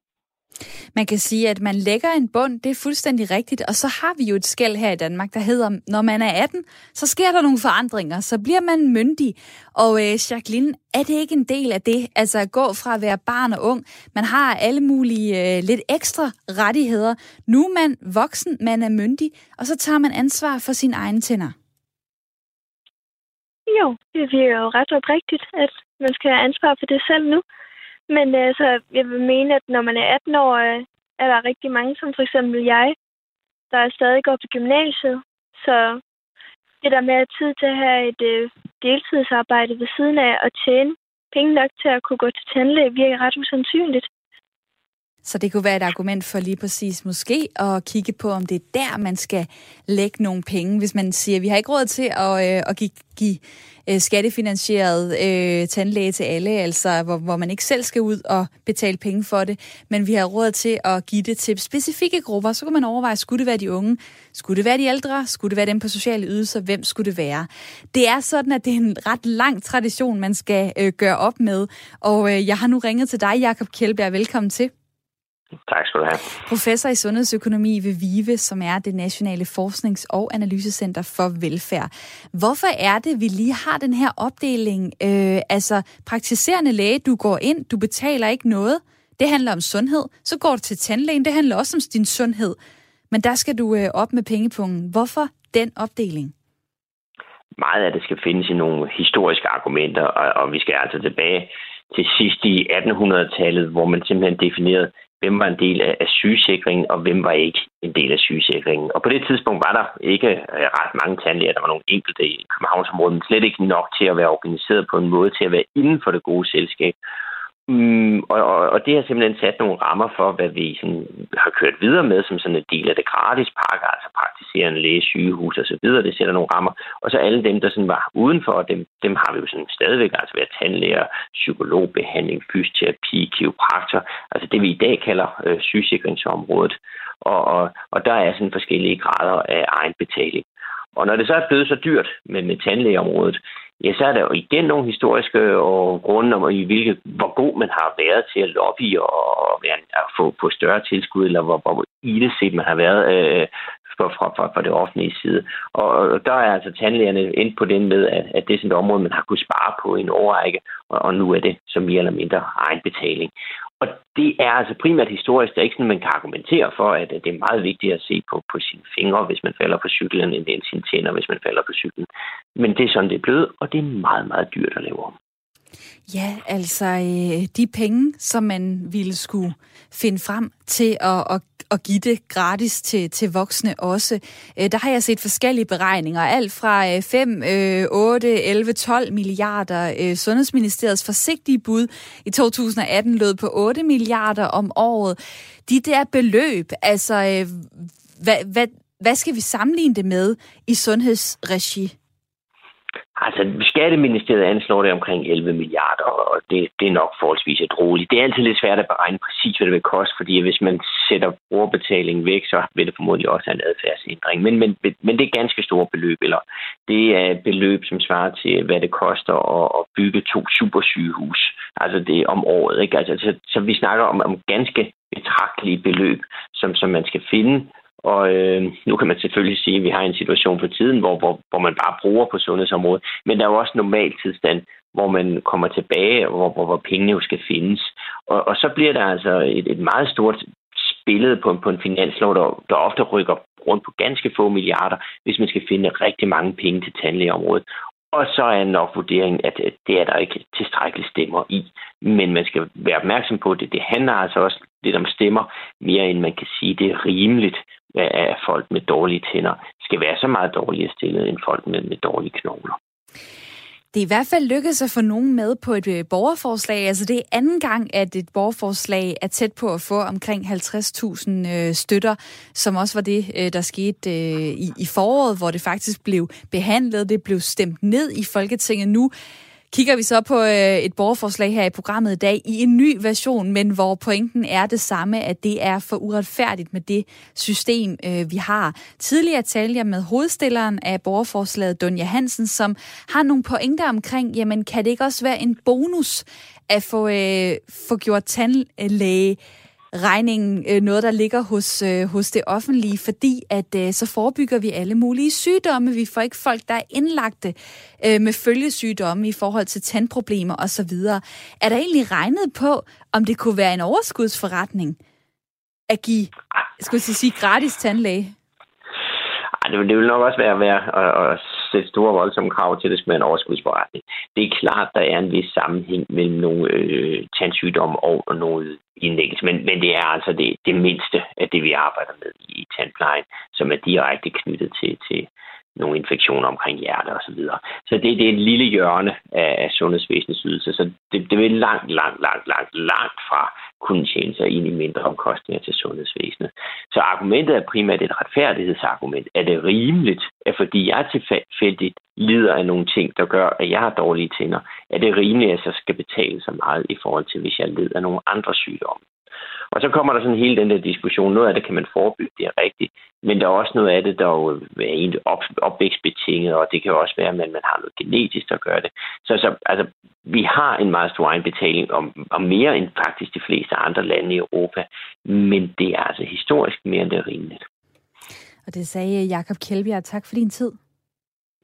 man kan sige, at man lægger en bund, det er fuldstændig rigtigt, og så har vi jo et skæld her i Danmark, der hedder, når man er 18, så sker der nogle forandringer, så bliver man myndig. Og øh, Jacqueline, er det ikke en del af det, altså at gå fra at være barn og ung? Man har alle mulige øh, lidt ekstra rettigheder. Nu er man voksen, man er myndig, og så tager man ansvar for sine egne tænder. Jo, det er jo ret oprigtigt, at man skal have ansvar for det selv nu. Men altså, jeg vil mene, at når man er 18 år, øh, er der rigtig mange, som for eksempel jeg, der stadig går på gymnasiet. Så det der med at tid til at have et øh, deltidsarbejde ved siden af og tjene penge nok til at kunne gå til tandlæge, virker ret usandsynligt. Så det kunne være et argument for lige præcis måske at kigge på, om det er der, man skal lægge nogle penge, hvis man siger, at vi har ikke råd til at, øh, at give, give øh, skattefinansieret øh, tandlæge til alle, altså hvor, hvor man ikke selv skal ud og betale penge for det, men vi har råd til at give det til specifikke grupper. Så kan man overveje, skulle det være de unge, skulle det være de ældre, skulle det være dem på sociale ydelser, hvem skulle det være? Det er sådan, at det er en ret lang tradition, man skal øh, gøre op med, og øh, jeg har nu ringet til dig, Jakob Kjeldberg. Velkommen til. Tak skal du have. Professor i sundhedsøkonomi ved VIVE, som er det Nationale Forsknings- og Analysecenter for Velfærd. Hvorfor er det, vi lige har den her opdeling? Øh, altså, praktiserende læge, du går ind, du betaler ikke noget. Det handler om sundhed. Så går du til tandlægen, det handler også om din sundhed. Men der skal du øh, op med pengepungen. Hvorfor den opdeling? Meget af det skal findes i nogle historiske argumenter, og, og vi skal altså tilbage til sidst i 1800-tallet, hvor man simpelthen definerede hvem var en del af sygesikringen, og hvem var ikke en del af sygesikringen. Og på det tidspunkt var der ikke øh, ret mange tandlæger. Der var nogle enkelte i Københavnsområdet, men slet ikke nok til at være organiseret på en måde til at være inden for det gode selskab. Mm, og, og, og det har simpelthen sat nogle rammer for, hvad vi sådan, har kørt videre med som sådan en del af det gratis pakke, altså praktiserende læge, sygehus osv. Det sætter nogle rammer. Og så alle dem, der sådan var udenfor, dem, dem har vi jo sådan stadigvæk, altså været tandlæger, psykologbehandling, fysioterapi, kiropraktor, altså det vi i dag kalder øh, sygesikringsområdet. Og, og, og der er sådan forskellige grader af egenbetaling. Og når det så er blevet så dyrt med, med tandlægeområdet, ja, så er der jo igen nogle historiske og grunde om, i hvilke, hvor god man har været til at lobby og være, at få, på større tilskud, eller hvor, hvor set man har været øh, fra, fra, fra, det offentlige side. Og der er altså tandlægerne ind på den med, at, at det er sådan et område, man har kunnet spare på i en årrække, og, og nu er det som mere eller mindre egenbetaling. Og det er altså primært historisk. Det er ikke sådan, man kan argumentere for, at det er meget vigtigt at se på, på sine fingre, hvis man falder på cyklen, end sine tænder, hvis man falder på cyklen. Men det er sådan, det er blevet, og det er meget, meget dyrt at lave om. Ja, altså øh, de penge, som man ville skulle finde frem til at, at, at give det gratis til, til voksne også, øh, der har jeg set forskellige beregninger. Alt fra 5, 8, 11, 12 milliarder. Øh, Sundhedsministeriets forsigtige bud i 2018 lød på 8 milliarder om året. De der beløb, altså øh, hvad, hvad, hvad skal vi sammenligne det med i sundhedsregi? Altså, Skatteministeriet anslår det omkring 11 milliarder, og det, det er nok forholdsvis et roligt. Det er altid lidt svært at beregne præcis, hvad det vil koste, fordi hvis man sætter brugerbetalingen væk, så vil det formodentlig også have en adfærdsændring. Men, men, men det er ganske store beløb, eller det er et beløb, som svarer til, hvad det koster at, at bygge to supersygehus. Altså det om året. Ikke? Altså, så, så vi snakker om, om ganske betragtelige beløb, som, som man skal finde og øh, nu kan man selvfølgelig sige, at vi har en situation for tiden, hvor, hvor, hvor man bare bruger på sundhedsområdet. Men der er jo også normal tilstand, hvor man kommer tilbage, og hvor, hvor, hvor pengene jo skal findes. Og, og så bliver der altså et, et meget stort billede på, på en finanslov, der, der ofte rykker rundt på ganske få milliarder, hvis man skal finde rigtig mange penge til tandlægeområdet. Og så er nok vurderingen, at det er der ikke tilstrækkeligt stemmer i. Men man skal være opmærksom på det. Det handler altså også lidt om stemmer, mere end man kan sige, det er rimeligt, at folk med dårlige tænder skal være så meget dårligere stillet end folk med, med dårlige knogler. Det er i hvert fald lykkedes at få nogen med på et øh, borgerforslag. Altså det er anden gang, at et borgerforslag er tæt på at få omkring 50.000 øh, støtter, som også var det, øh, der skete øh, i, i foråret, hvor det faktisk blev behandlet. Det blev stemt ned i Folketinget nu kigger vi så på øh, et borgerforslag her i programmet i dag i en ny version, men hvor pointen er det samme, at det er for uretfærdigt med det system, øh, vi har. Tidligere talte jeg med hovedstilleren af borgerforslaget, Dunja Hansen, som har nogle pointer omkring, jamen kan det ikke også være en bonus at få, øh, få gjort tandlæge regningen øh, noget, der ligger hos, øh, hos det offentlige, fordi at øh, så forebygger vi alle mulige sygdomme. Vi får ikke folk, der er indlagte øh, med følgesygdomme i forhold til tandproblemer osv. Er der egentlig regnet på, om det kunne være en overskudsforretning at give, skulle jeg sige, gratis tandlæge? Det, vil, det vil nok også være, være at, at sætte store voldsomme krav til, at det skal være en overskudsforretning. Det er klart, der er en vis sammenhæng mellem nogle øh, tandsygdomme og, og noget indlæggelse, men, men det er altså det, det mindste af det, vi arbejder med i tandplejen, som er direkte knyttet til, til nogle infektioner omkring hjerte og så videre. Så det, det er et lille hjørne af, sundhedsvæsenets ydelse, så det, det vil langt, langt, langt, langt, langt fra kunne tjene sig ind i mindre omkostninger til sundhedsvæsenet. Så argumentet er primært et retfærdighedsargument. Er det rimeligt, at fordi jeg tilfældigt lider af nogle ting, der gør, at jeg har dårlige tænder, er det rimeligt, at jeg så skal betale så meget i forhold til, hvis jeg lider af nogle andre sygdomme? Og så kommer der sådan hele den der diskussion. Noget af det kan man forebygge, det er rigtigt. Men der er også noget af det, der jo er egentlig op, opvækstbetinget, og det kan jo også være, at man, man har noget genetisk, der gør det. Så, så altså, vi har en meget stor egenbetaling om, om mere end faktisk de fleste andre lande i Europa. Men det er altså historisk mere end det er rimeligt. Og det sagde Jakob Kjellbjerg. Tak for din tid.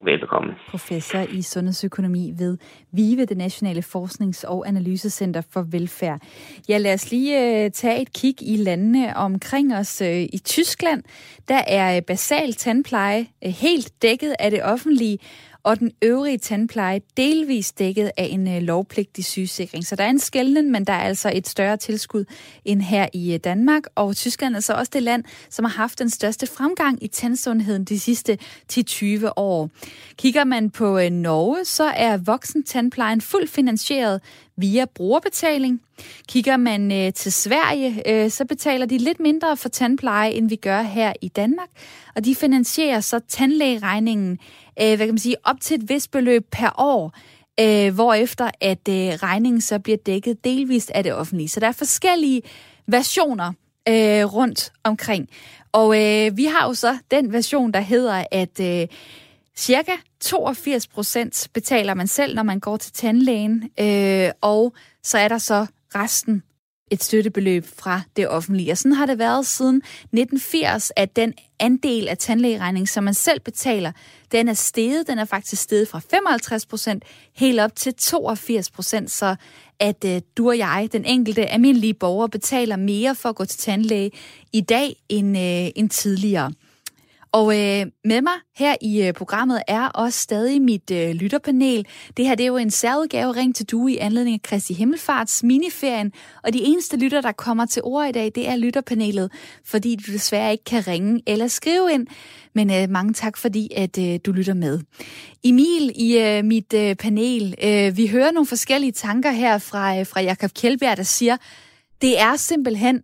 Velbekomme. Professor i sundhedsøkonomi ved VIVE, det Nationale Forsknings- og Analysecenter for Velfærd. Ja, lad os lige øh, tage et kig i landene omkring os. Øh, I Tyskland, der er basal tandpleje øh, helt dækket af det offentlige, og den øvrige tandpleje delvis dækket af en øh, lovpligtig sygesikring. Så der er en skældning, men der er altså et større tilskud end her i øh, Danmark, og Tyskland er så også det land, som har haft den største fremgang i tandsundheden de sidste 10-20 år. Kigger man på øh, Norge, så er voksentandplejen fuldt finansieret via brugerbetaling. Kigger man øh, til Sverige, øh, så betaler de lidt mindre for tandpleje, end vi gør her i Danmark. Og de finansierer så tandlægeregningen øh, hvad kan man sige, op til et vist beløb per år, øh, hvorefter at øh, regningen så bliver dækket delvist af det offentlige. Så der er forskellige versioner øh, rundt omkring. Og øh, vi har jo så den version, der hedder, at øh, cirka 82 procent betaler man selv, når man går til tandlægen, øh, og så er der så resten et støttebeløb fra det offentlige. Og sådan har det været siden 1980, at den andel af tandlægeregningen, som man selv betaler, den er steget. Den er faktisk steget fra 55 procent helt op til 82 procent, så at øh, du og jeg, den enkelte almindelige borger, betaler mere for at gå til tandlæge i dag end, øh, end tidligere. Og øh, med mig her i øh, programmet er også stadig mit øh, lytterpanel. Det her det er jo en særudgave Ring til Due i anledning af Kristi Himmelfarts miniferien. Og de eneste lytter, der kommer til ord i dag, det er lytterpanelet, fordi du desværre ikke kan ringe eller skrive ind. Men øh, mange tak, fordi at øh, du lytter med. Emil i øh, mit øh, panel, øh, vi hører nogle forskellige tanker her fra, øh, fra Jakob Kjeldberg, der siger, det er simpelthen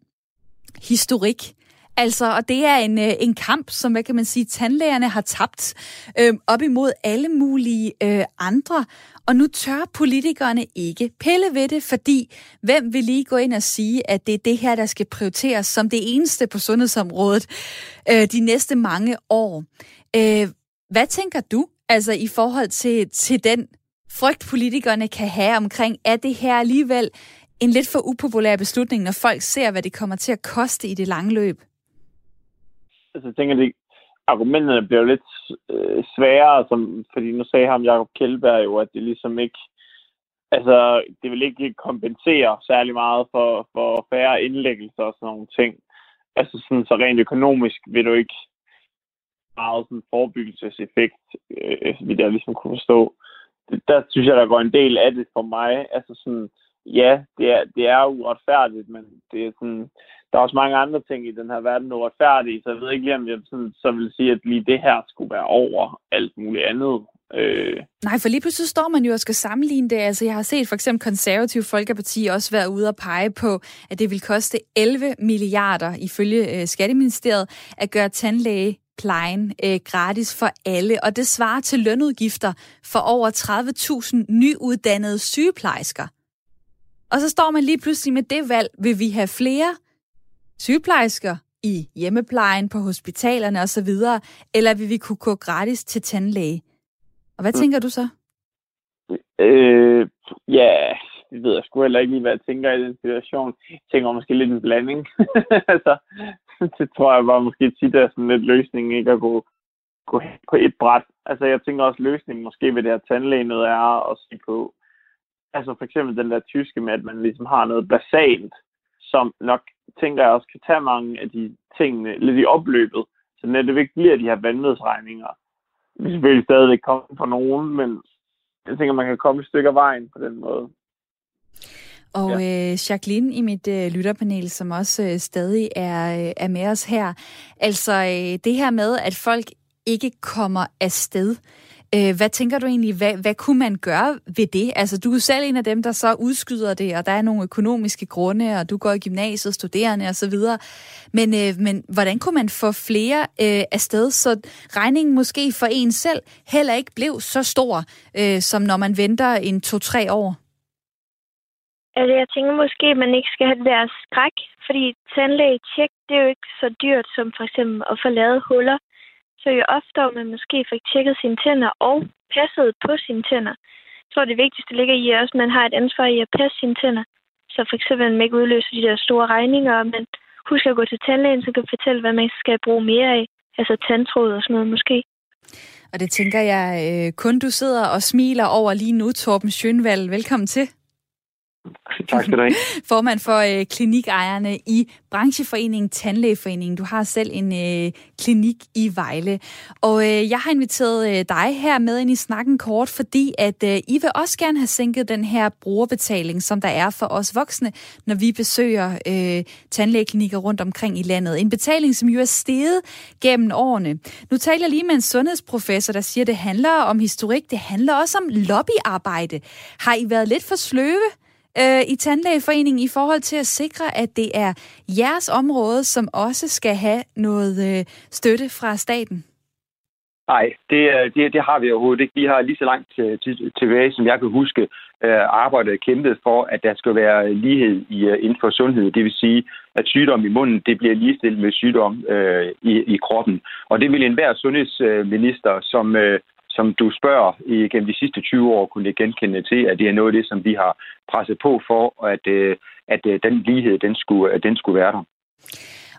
historik Altså, og det er en, øh, en kamp, som, hvad kan man sige, tandlægerne har tabt øh, op imod alle mulige øh, andre. Og nu tør politikerne ikke pille ved det, fordi hvem vil lige gå ind og sige, at det er det her, der skal prioriteres som det eneste på sundhedsområdet øh, de næste mange år. Øh, hvad tænker du, altså i forhold til, til den frygt, politikerne kan have omkring, er det her alligevel en lidt for upopulær beslutning, når folk ser, hvad det kommer til at koste i det lange løb? Altså, jeg tænker, at argumenterne bliver lidt øh, sværere, som, fordi nu sagde ham Jacob Kjellberg jo, at det ligesom ikke, altså, det vil ikke kompensere særlig meget for, for færre indlæggelser og sådan nogle ting. Altså sådan, så rent økonomisk vil du ikke meget sådan forebyggelseseffekt, øh, vil jeg ligesom kunne forstå. Det, der synes jeg, der går en del af det for mig. Altså sådan, ja, det er, det er uretfærdigt, men det er sådan, der er også mange andre ting i den her verden, uretfærdige, så jeg ved ikke lige, om jeg sådan, så vil sige, at lige det her skulle være over alt muligt andet. Øh. Nej, for lige pludselig står man jo og skal sammenligne det. Altså, jeg har set for eksempel konservative Folkeparti også være ude og pege på, at det vil koste 11 milliarder ifølge øh, Skatteministeriet at gøre tandlæge plejen øh, gratis for alle, og det svarer til lønudgifter for over 30.000 nyuddannede sygeplejersker. Og så står man lige pludselig med det valg, vil vi have flere sygeplejersker i hjemmeplejen, på hospitalerne osv., eller vil vi kunne gå gratis til tandlæge? Og hvad mm. tænker du så? Øh, ja, det ved jeg sgu heller ikke lige, hvad jeg tænker i den situation. Jeg tænker måske lidt en blanding. altså, det tror jeg bare måske tit er sådan lidt løsningen, ikke at gå, gå på et bræt. Altså, jeg tænker også, løsningen måske ved det her tandlæge noget er at se på, altså for eksempel den der tyske med, at man ligesom har noget basalt, som nok, tænker jeg også, kan tage mange af de tingene lidt i opløbet, så det ikke bliver de her vandmedsregninger. Vi selvfølgelig stadigvæk komme på nogen, men jeg tænker, man kan komme et stykke af vejen på den måde. Og ja. øh, Jacqueline i mit øh, lytterpanel, som også øh, stadig er, øh, er med os her. Altså øh, det her med, at folk ikke kommer afsted. Øh, hvad tænker du egentlig, hvad, hvad kunne man gøre ved det? Altså du er selv en af dem, der så udskyder det, og der er nogle økonomiske grunde, og du går i gymnasiet, studerende osv. Men, øh, men hvordan kunne man få flere øh, afsted, så regningen måske for en selv heller ikke blev så stor, øh, som når man venter en to-tre år? Altså, jeg tænker måske, at man ikke skal have det der skræk, fordi tandlæge-tjek, det er jo ikke så dyrt som for eksempel at få lavet huller. Så jo oftere man måske fik tjekket sine tænder og passet på sine tænder, så tror det vigtigste ligger i også, at man har et ansvar i at passe sine tænder. Så for eksempel, at man ikke udløser de der store regninger, og man husker at gå til tandlægen, så kan fortælle, hvad man skal bruge mere af. Altså tandtråd og sådan noget måske. Og det tænker jeg øh, kun du sidder og smiler over lige nu, Torben Schønvald. Velkommen til. Tak skal du have. Formand for øh, klinikejerne i brancheforeningen Tandlægeforeningen. Du har selv en øh, klinik i Vejle. Og øh, jeg har inviteret øh, dig her med ind i snakken kort, fordi at øh, I vil også gerne have sænket den her brugerbetaling, som der er for os voksne, når vi besøger øh, tandlægeklinikker rundt omkring i landet. En betaling, som jo er steget gennem årene. Nu taler jeg lige med en sundhedsprofessor, der siger, at det handler om historik, det handler også om lobbyarbejde. Har I været lidt for sløve? Øh, i Tandlægeforeningen i forhold til at sikre, at det er jeres område, som også skal have noget øh, støtte fra staten? Nej, det, øh, det, det har vi overhovedet ikke. Vi har lige så langt til, til, tilbage, som jeg kan huske, øh, arbejdet og kæmpet for, at der skal være lighed i, øh, inden for sundhed. Det vil sige, at sygdom i munden det bliver ligestillet med sygdom øh, i, i kroppen. Og det vil enhver sundhedsminister, som, øh, som du spørger gennem de sidste 20 år, kunne det genkende til, at det er noget af det, som vi har presset på for, at, øh, at øh, den lighed, den skulle, at den skulle være der.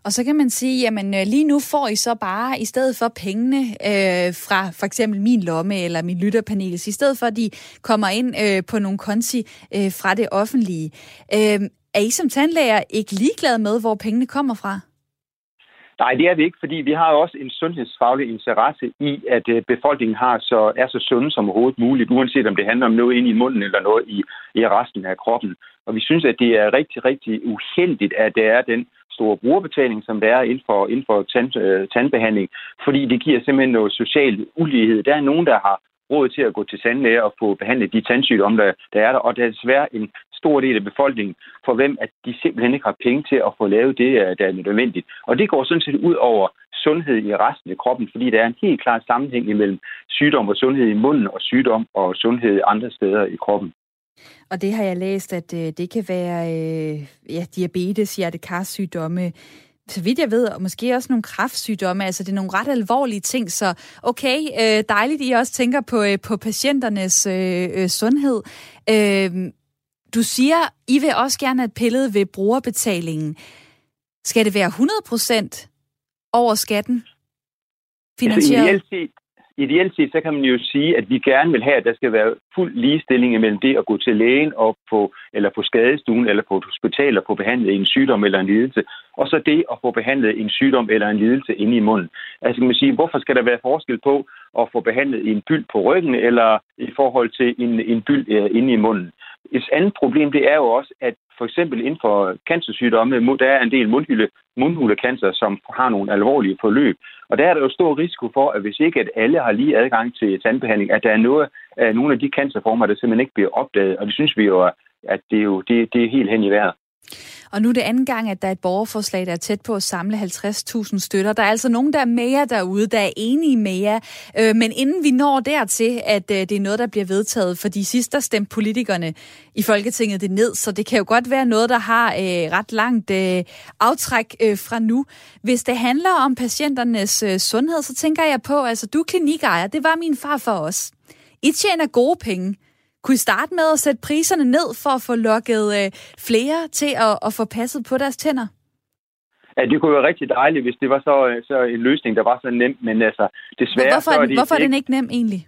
Og så kan man sige, jamen øh, lige nu får I så bare, i stedet for pengene øh, fra for eksempel min lomme eller min lytterpanel, i stedet for at de kommer ind øh, på nogle konti øh, fra det offentlige. Øh, er I som tandlæger ikke ligeglade med, hvor pengene kommer fra? Nej, det er vi ikke, fordi vi har også en sundhedsfaglig interesse i, at øh, befolkningen har så, er så sunde som overhovedet muligt, uanset om det handler om noget ind i munden eller noget i, i resten af kroppen. Og vi synes, at det er rigtig, rigtig uheldigt, at der er den store brugerbetaling, som der er inden for, inden for tand, øh, tandbehandling, fordi det giver simpelthen noget social ulighed. Der er nogen, der har råd til at gå til tandlæge og få behandlet de tandsygdomme, der, der er der, og der er desværre en stor del af befolkningen, for hvem at de simpelthen ikke har penge til at få lavet det, øh, der er nødvendigt. Og det går sådan set ud over sundhed i resten af kroppen, fordi der er en helt klar sammenhæng imellem sygdom og sundhed i munden og sygdom og sundhed andre steder i kroppen. Og det har jeg læst, at øh, det kan være øh, ja, diabetes, hjertekarsygdomme, så vidt jeg ved, og måske også nogle kræftsygdomme, altså det er nogle ret alvorlige ting, så okay, øh, dejligt, I også tænker på, øh, på patienternes øh, øh, sundhed. Øh, du siger, I vil også gerne have pillet ved brugerbetalingen. Skal det være 100% over skatten? Finansieret? Altså, ideelt, set, ideelt set, så kan man jo sige, at vi gerne vil have, at der skal være fuld ligestilling mellem det at gå til lægen og på, eller på skadestuen eller på et hospital og få behandlet en sygdom eller en lidelse, og så det at få behandlet en sygdom eller en lidelse inde i munden. Altså kan man sige, hvorfor skal der være forskel på at få behandlet en byld på ryggen eller i forhold til en, en byld uh, inde i munden? Et andet problem, det er jo også, at for eksempel inden for cancersygdomme, der er en del mundhule, mundhulecancer, som har nogle alvorlige forløb. Og der er der jo stor risiko for, at hvis ikke at alle har lige adgang til tandbehandling, at der er noget, af nogle af de cancerformer, der simpelthen ikke bliver opdaget. Og det synes vi jo, at det er, jo, det, det er helt hen i vejret. Og nu er det anden gang, at der er et borgerforslag, der er tæt på at samle 50.000 støtter. Der er altså nogen, der er med jer derude, der er enige med jer. Øh, men inden vi når dertil, at øh, det er noget, der bliver vedtaget, fordi sidst der stemte politikerne i Folketinget det ned, så det kan jo godt være noget, der har øh, ret langt øh, aftræk øh, fra nu. Hvis det handler om patienternes øh, sundhed, så tænker jeg på, altså du er klinikejer, det var min far for os. I tjener gode penge. Kunne I starte med at sætte priserne ned for at få lukket øh, flere til at, at få passet på deres tænder? Ja, det kunne være rigtig dejligt, hvis det var så, øh, så en løsning, der var så nem, men altså desværre... Men hvorfor er, den, er hvorfor er den ikke nem egentlig?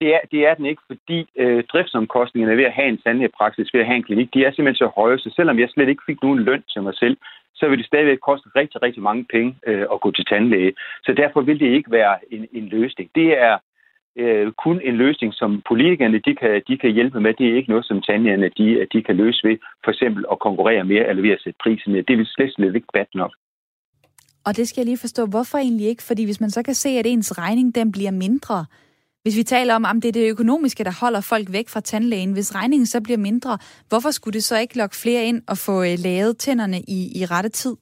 Det er, det er den ikke, fordi øh, driftsomkostningerne ved at have en tandlægepraksis, ved at have en klinik, de er simpelthen så høje, så selvom jeg slet ikke fik nogen løn til mig selv, så vil det stadigvæk koste rigtig, rigtig mange penge øh, at gå til tandlæge. Så derfor vil det ikke være en, en løsning. Det er øh, kun en løsning, som politikerne de kan, de kan hjælpe med. Det er ikke noget, som tandlægerne de, de kan løse ved for eksempel at konkurrere mere eller ved at sætte prisen ned. Det vil slet, slet ikke bad nok. Og det skal jeg lige forstå. Hvorfor egentlig ikke? Fordi hvis man så kan se, at ens regning den bliver mindre, hvis vi taler om, at det er det økonomiske, der holder folk væk fra tandlægen, hvis regningen så bliver mindre, hvorfor skulle det så ikke lokke flere ind og få øh, lavet tænderne i, i rette tid?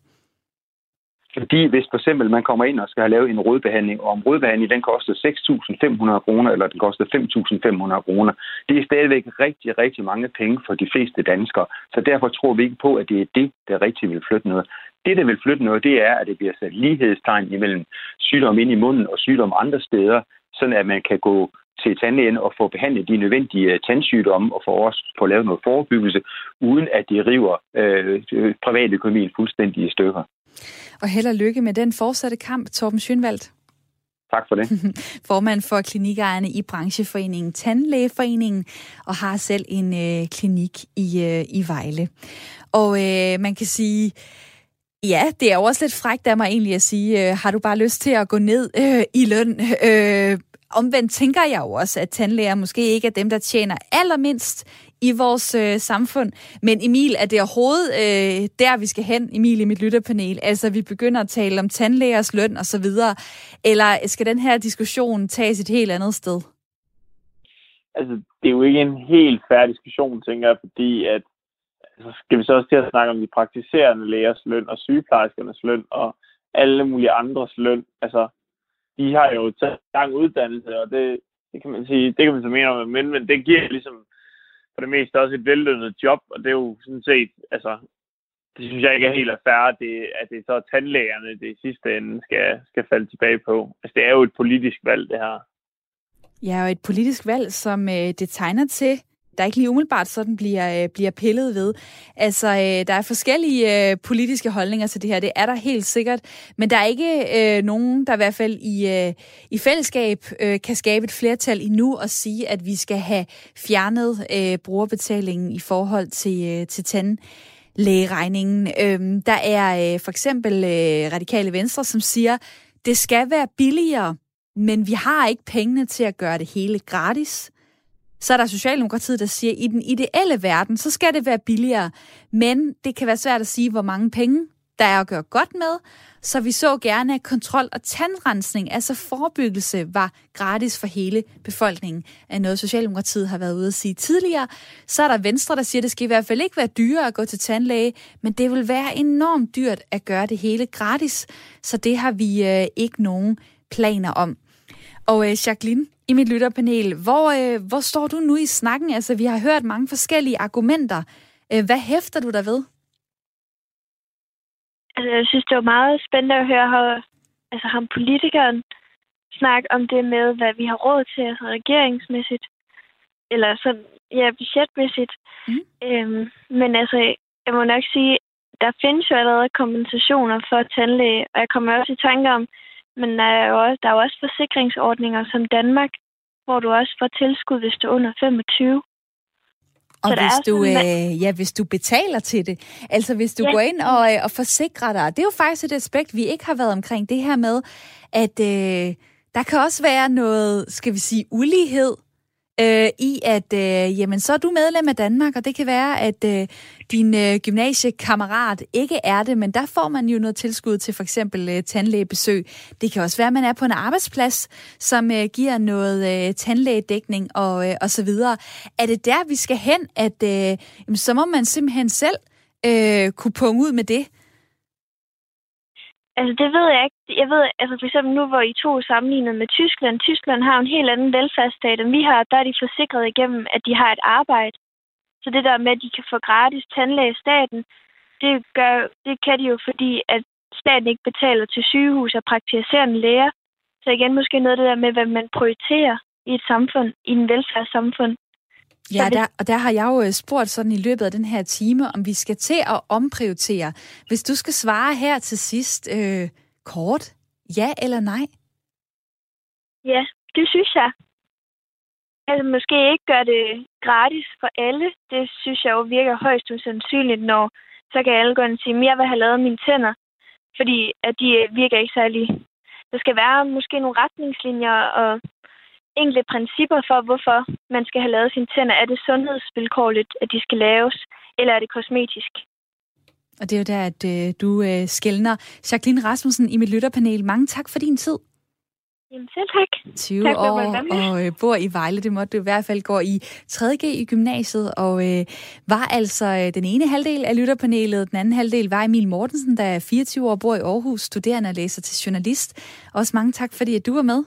Fordi hvis for eksempel man kommer ind og skal have lavet en rodbehandling, og om rådbehandling den koster 6.500 kroner, eller den koster 5.500 kroner, det er stadigvæk rigtig, rigtig mange penge for de fleste danskere. Så derfor tror vi ikke på, at det er det, der rigtig vil flytte noget. Det, der vil flytte noget, det er, at det bliver sat lighedstegn imellem sygdom ind i munden og sygdom andre steder, sådan at man kan gå til tandlægen og få behandlet de nødvendige øh, tandsygdomme og få også få lavet noget forebyggelse, uden at det river øh, privatøkonomien fuldstændig i stykker. Og held og lykke med den fortsatte kamp, Torben Schønwald. Tak for det. Formand for klinikejerne i brancheforeningen Tandlægeforeningen, og har selv en øh, klinik i, øh, i Vejle. Og øh, man kan sige, ja, det er jo også lidt frækt af mig egentlig at sige, øh, har du bare lyst til at gå ned øh, i løn? Øh, omvendt tænker jeg jo også, at tandlæger måske ikke er dem, der tjener allermindst i vores øh, samfund. Men Emil, er det overhovedet øh, der, vi skal hen, Emil, i mit lytterpanel? Altså, vi begynder at tale om tandlægers løn og så videre. Eller skal den her diskussion tages et helt andet sted? Altså, det er jo ikke en helt færdig diskussion, tænker jeg, fordi at så skal vi så også til at snakke om de praktiserende lægers løn og sygeplejerskernes løn og alle mulige andres løn. Altså, de har jo taget gang uddannelse, og det, det kan man sige, det kan man så mene om, men, men det giver ligesom for det meste også et vellønnet job, og det er jo sådan set, altså, det synes jeg ikke er helt fair, at det, at det er så tandlægerne, det i sidste ende skal, skal falde tilbage på. Altså, det er jo et politisk valg, det her. Ja, og et politisk valg, som øh, det tegner til, der ikke lige umiddelbart sådan bliver, øh, bliver pillet ved. Altså, øh, der er forskellige øh, politiske holdninger til det her, det er der helt sikkert, men der er ikke øh, nogen, der i hvert fald i, øh, i fællesskab øh, kan skabe et flertal endnu og sige, at vi skal have fjernet øh, brugerbetalingen i forhold til, øh, til tanden lægeregningen. Øhm, der er øh, for eksempel øh, Radikale Venstre, som siger, det skal være billigere, men vi har ikke pengene til at gøre det hele gratis. Så er der Socialdemokratiet, der siger, at i den ideelle verden, så skal det være billigere. Men det kan være svært at sige, hvor mange penge der er at gøre godt med. Så vi så gerne, at kontrol og tandrensning, altså forebyggelse, var gratis for hele befolkningen. Af noget, Socialdemokratiet har været ude at sige tidligere. Så er der Venstre, der siger, at det skal i hvert fald ikke være dyrere at gå til tandlæge, men det vil være enormt dyrt at gøre det hele gratis. Så det har vi øh, ikke nogen planer om. Og øh, Jacqueline, i mit lytterpanel. Hvor, øh, hvor står du nu i snakken? Altså, vi har hørt mange forskellige argumenter. Øh, hvad hæfter du der ved? Altså, jeg synes, det var meget spændende at høre how, altså, ham politikeren snakke om det med, hvad vi har råd til, altså regeringsmæssigt. Eller sådan, ja, budgetmæssigt. Mm. Øhm, men altså, jeg må nok sige, der findes jo allerede kompensationer for tandlæge, og jeg kommer også i tanke om, men der er, jo også, der er jo også forsikringsordninger som Danmark, hvor du også får tilskud, hvis du er under 25. Og så hvis du, øh, ja, hvis du betaler til det, altså hvis du ja. går ind og, øh, og forsikrer dig, det er jo faktisk et aspekt, vi ikke har været omkring, det her med, at øh, der kan også være noget, skal vi sige, ulighed øh, i, at øh, jamen, så er du medlem af Danmark, og det kan være, at øh, din øh, gymnasiekammerat ikke er det, men der får man jo noget tilskud til for eksempel øh, tandlægebesøg. Det kan også være, at man er på en arbejdsplads, som øh, giver noget øh, tandlægedækning og, øh, og så videre. Er det der, vi skal hen, at øh, jamen, så må man simpelthen selv øh, kunne punge ud med det? Altså, det ved jeg ikke. Jeg ved, altså for eksempel nu, hvor I to er sammenlignet med Tyskland. Tyskland har en helt anden velfærdsstat, end vi har. Der er de forsikret igennem, at de har et arbejde. Så det der med, at de kan få gratis tandlæge i staten, det, gør, det kan de jo, fordi at staten ikke betaler til sygehus og praktiserende læger. Så igen måske noget af det der med, hvad man prioriterer i et samfund, i en velfærdssamfund. Ja, der, og der har jeg jo øh, spurgt sådan i løbet af den her time, om vi skal til at omprioritere. Hvis du skal svare her til sidst øh, kort, ja eller nej? Ja, det synes jeg. Altså måske ikke gøre det gratis for alle. Det synes jeg jo virker højst usandsynligt, når så kan alle gå ind og sige, at jeg vil have lavet mine tænder, fordi at de øh, virker ikke særlig. Der skal være måske nogle retningslinjer og enkelte principper for, hvorfor man skal have lavet sine tænder. Er det sundhedsvilkårligt, at de skal laves, eller er det kosmetisk? Og det er jo der, at øh, du øh, skældner. Jacqueline Rasmussen i mit lytterpanel, mange tak for din tid. Jamen selv tak. 20 tak år og øh, bor i Vejle. Det måtte du i hvert fald gå i 3.G i gymnasiet, og øh, var altså øh, den ene halvdel af lytterpanelet. Den anden halvdel var Emil Mortensen, der er 24 år, bor i Aarhus, studerende og læser til journalist. Også mange tak, fordi at du var med.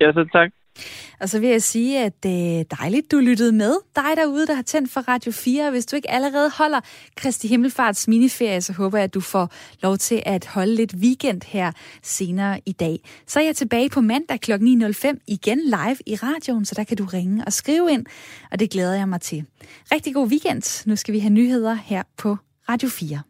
Ja, så tak. Og så vil jeg sige, at det er dejligt, du lyttede med. Dig derude, der har tændt for Radio 4. Hvis du ikke allerede holder Kristi Himmelfarts miniferie, så håber jeg, at du får lov til at holde lidt weekend her senere i dag. Så er jeg tilbage på mandag kl. 9.05 igen live i radioen, så der kan du ringe og skrive ind, og det glæder jeg mig til. Rigtig god weekend. Nu skal vi have nyheder her på Radio 4.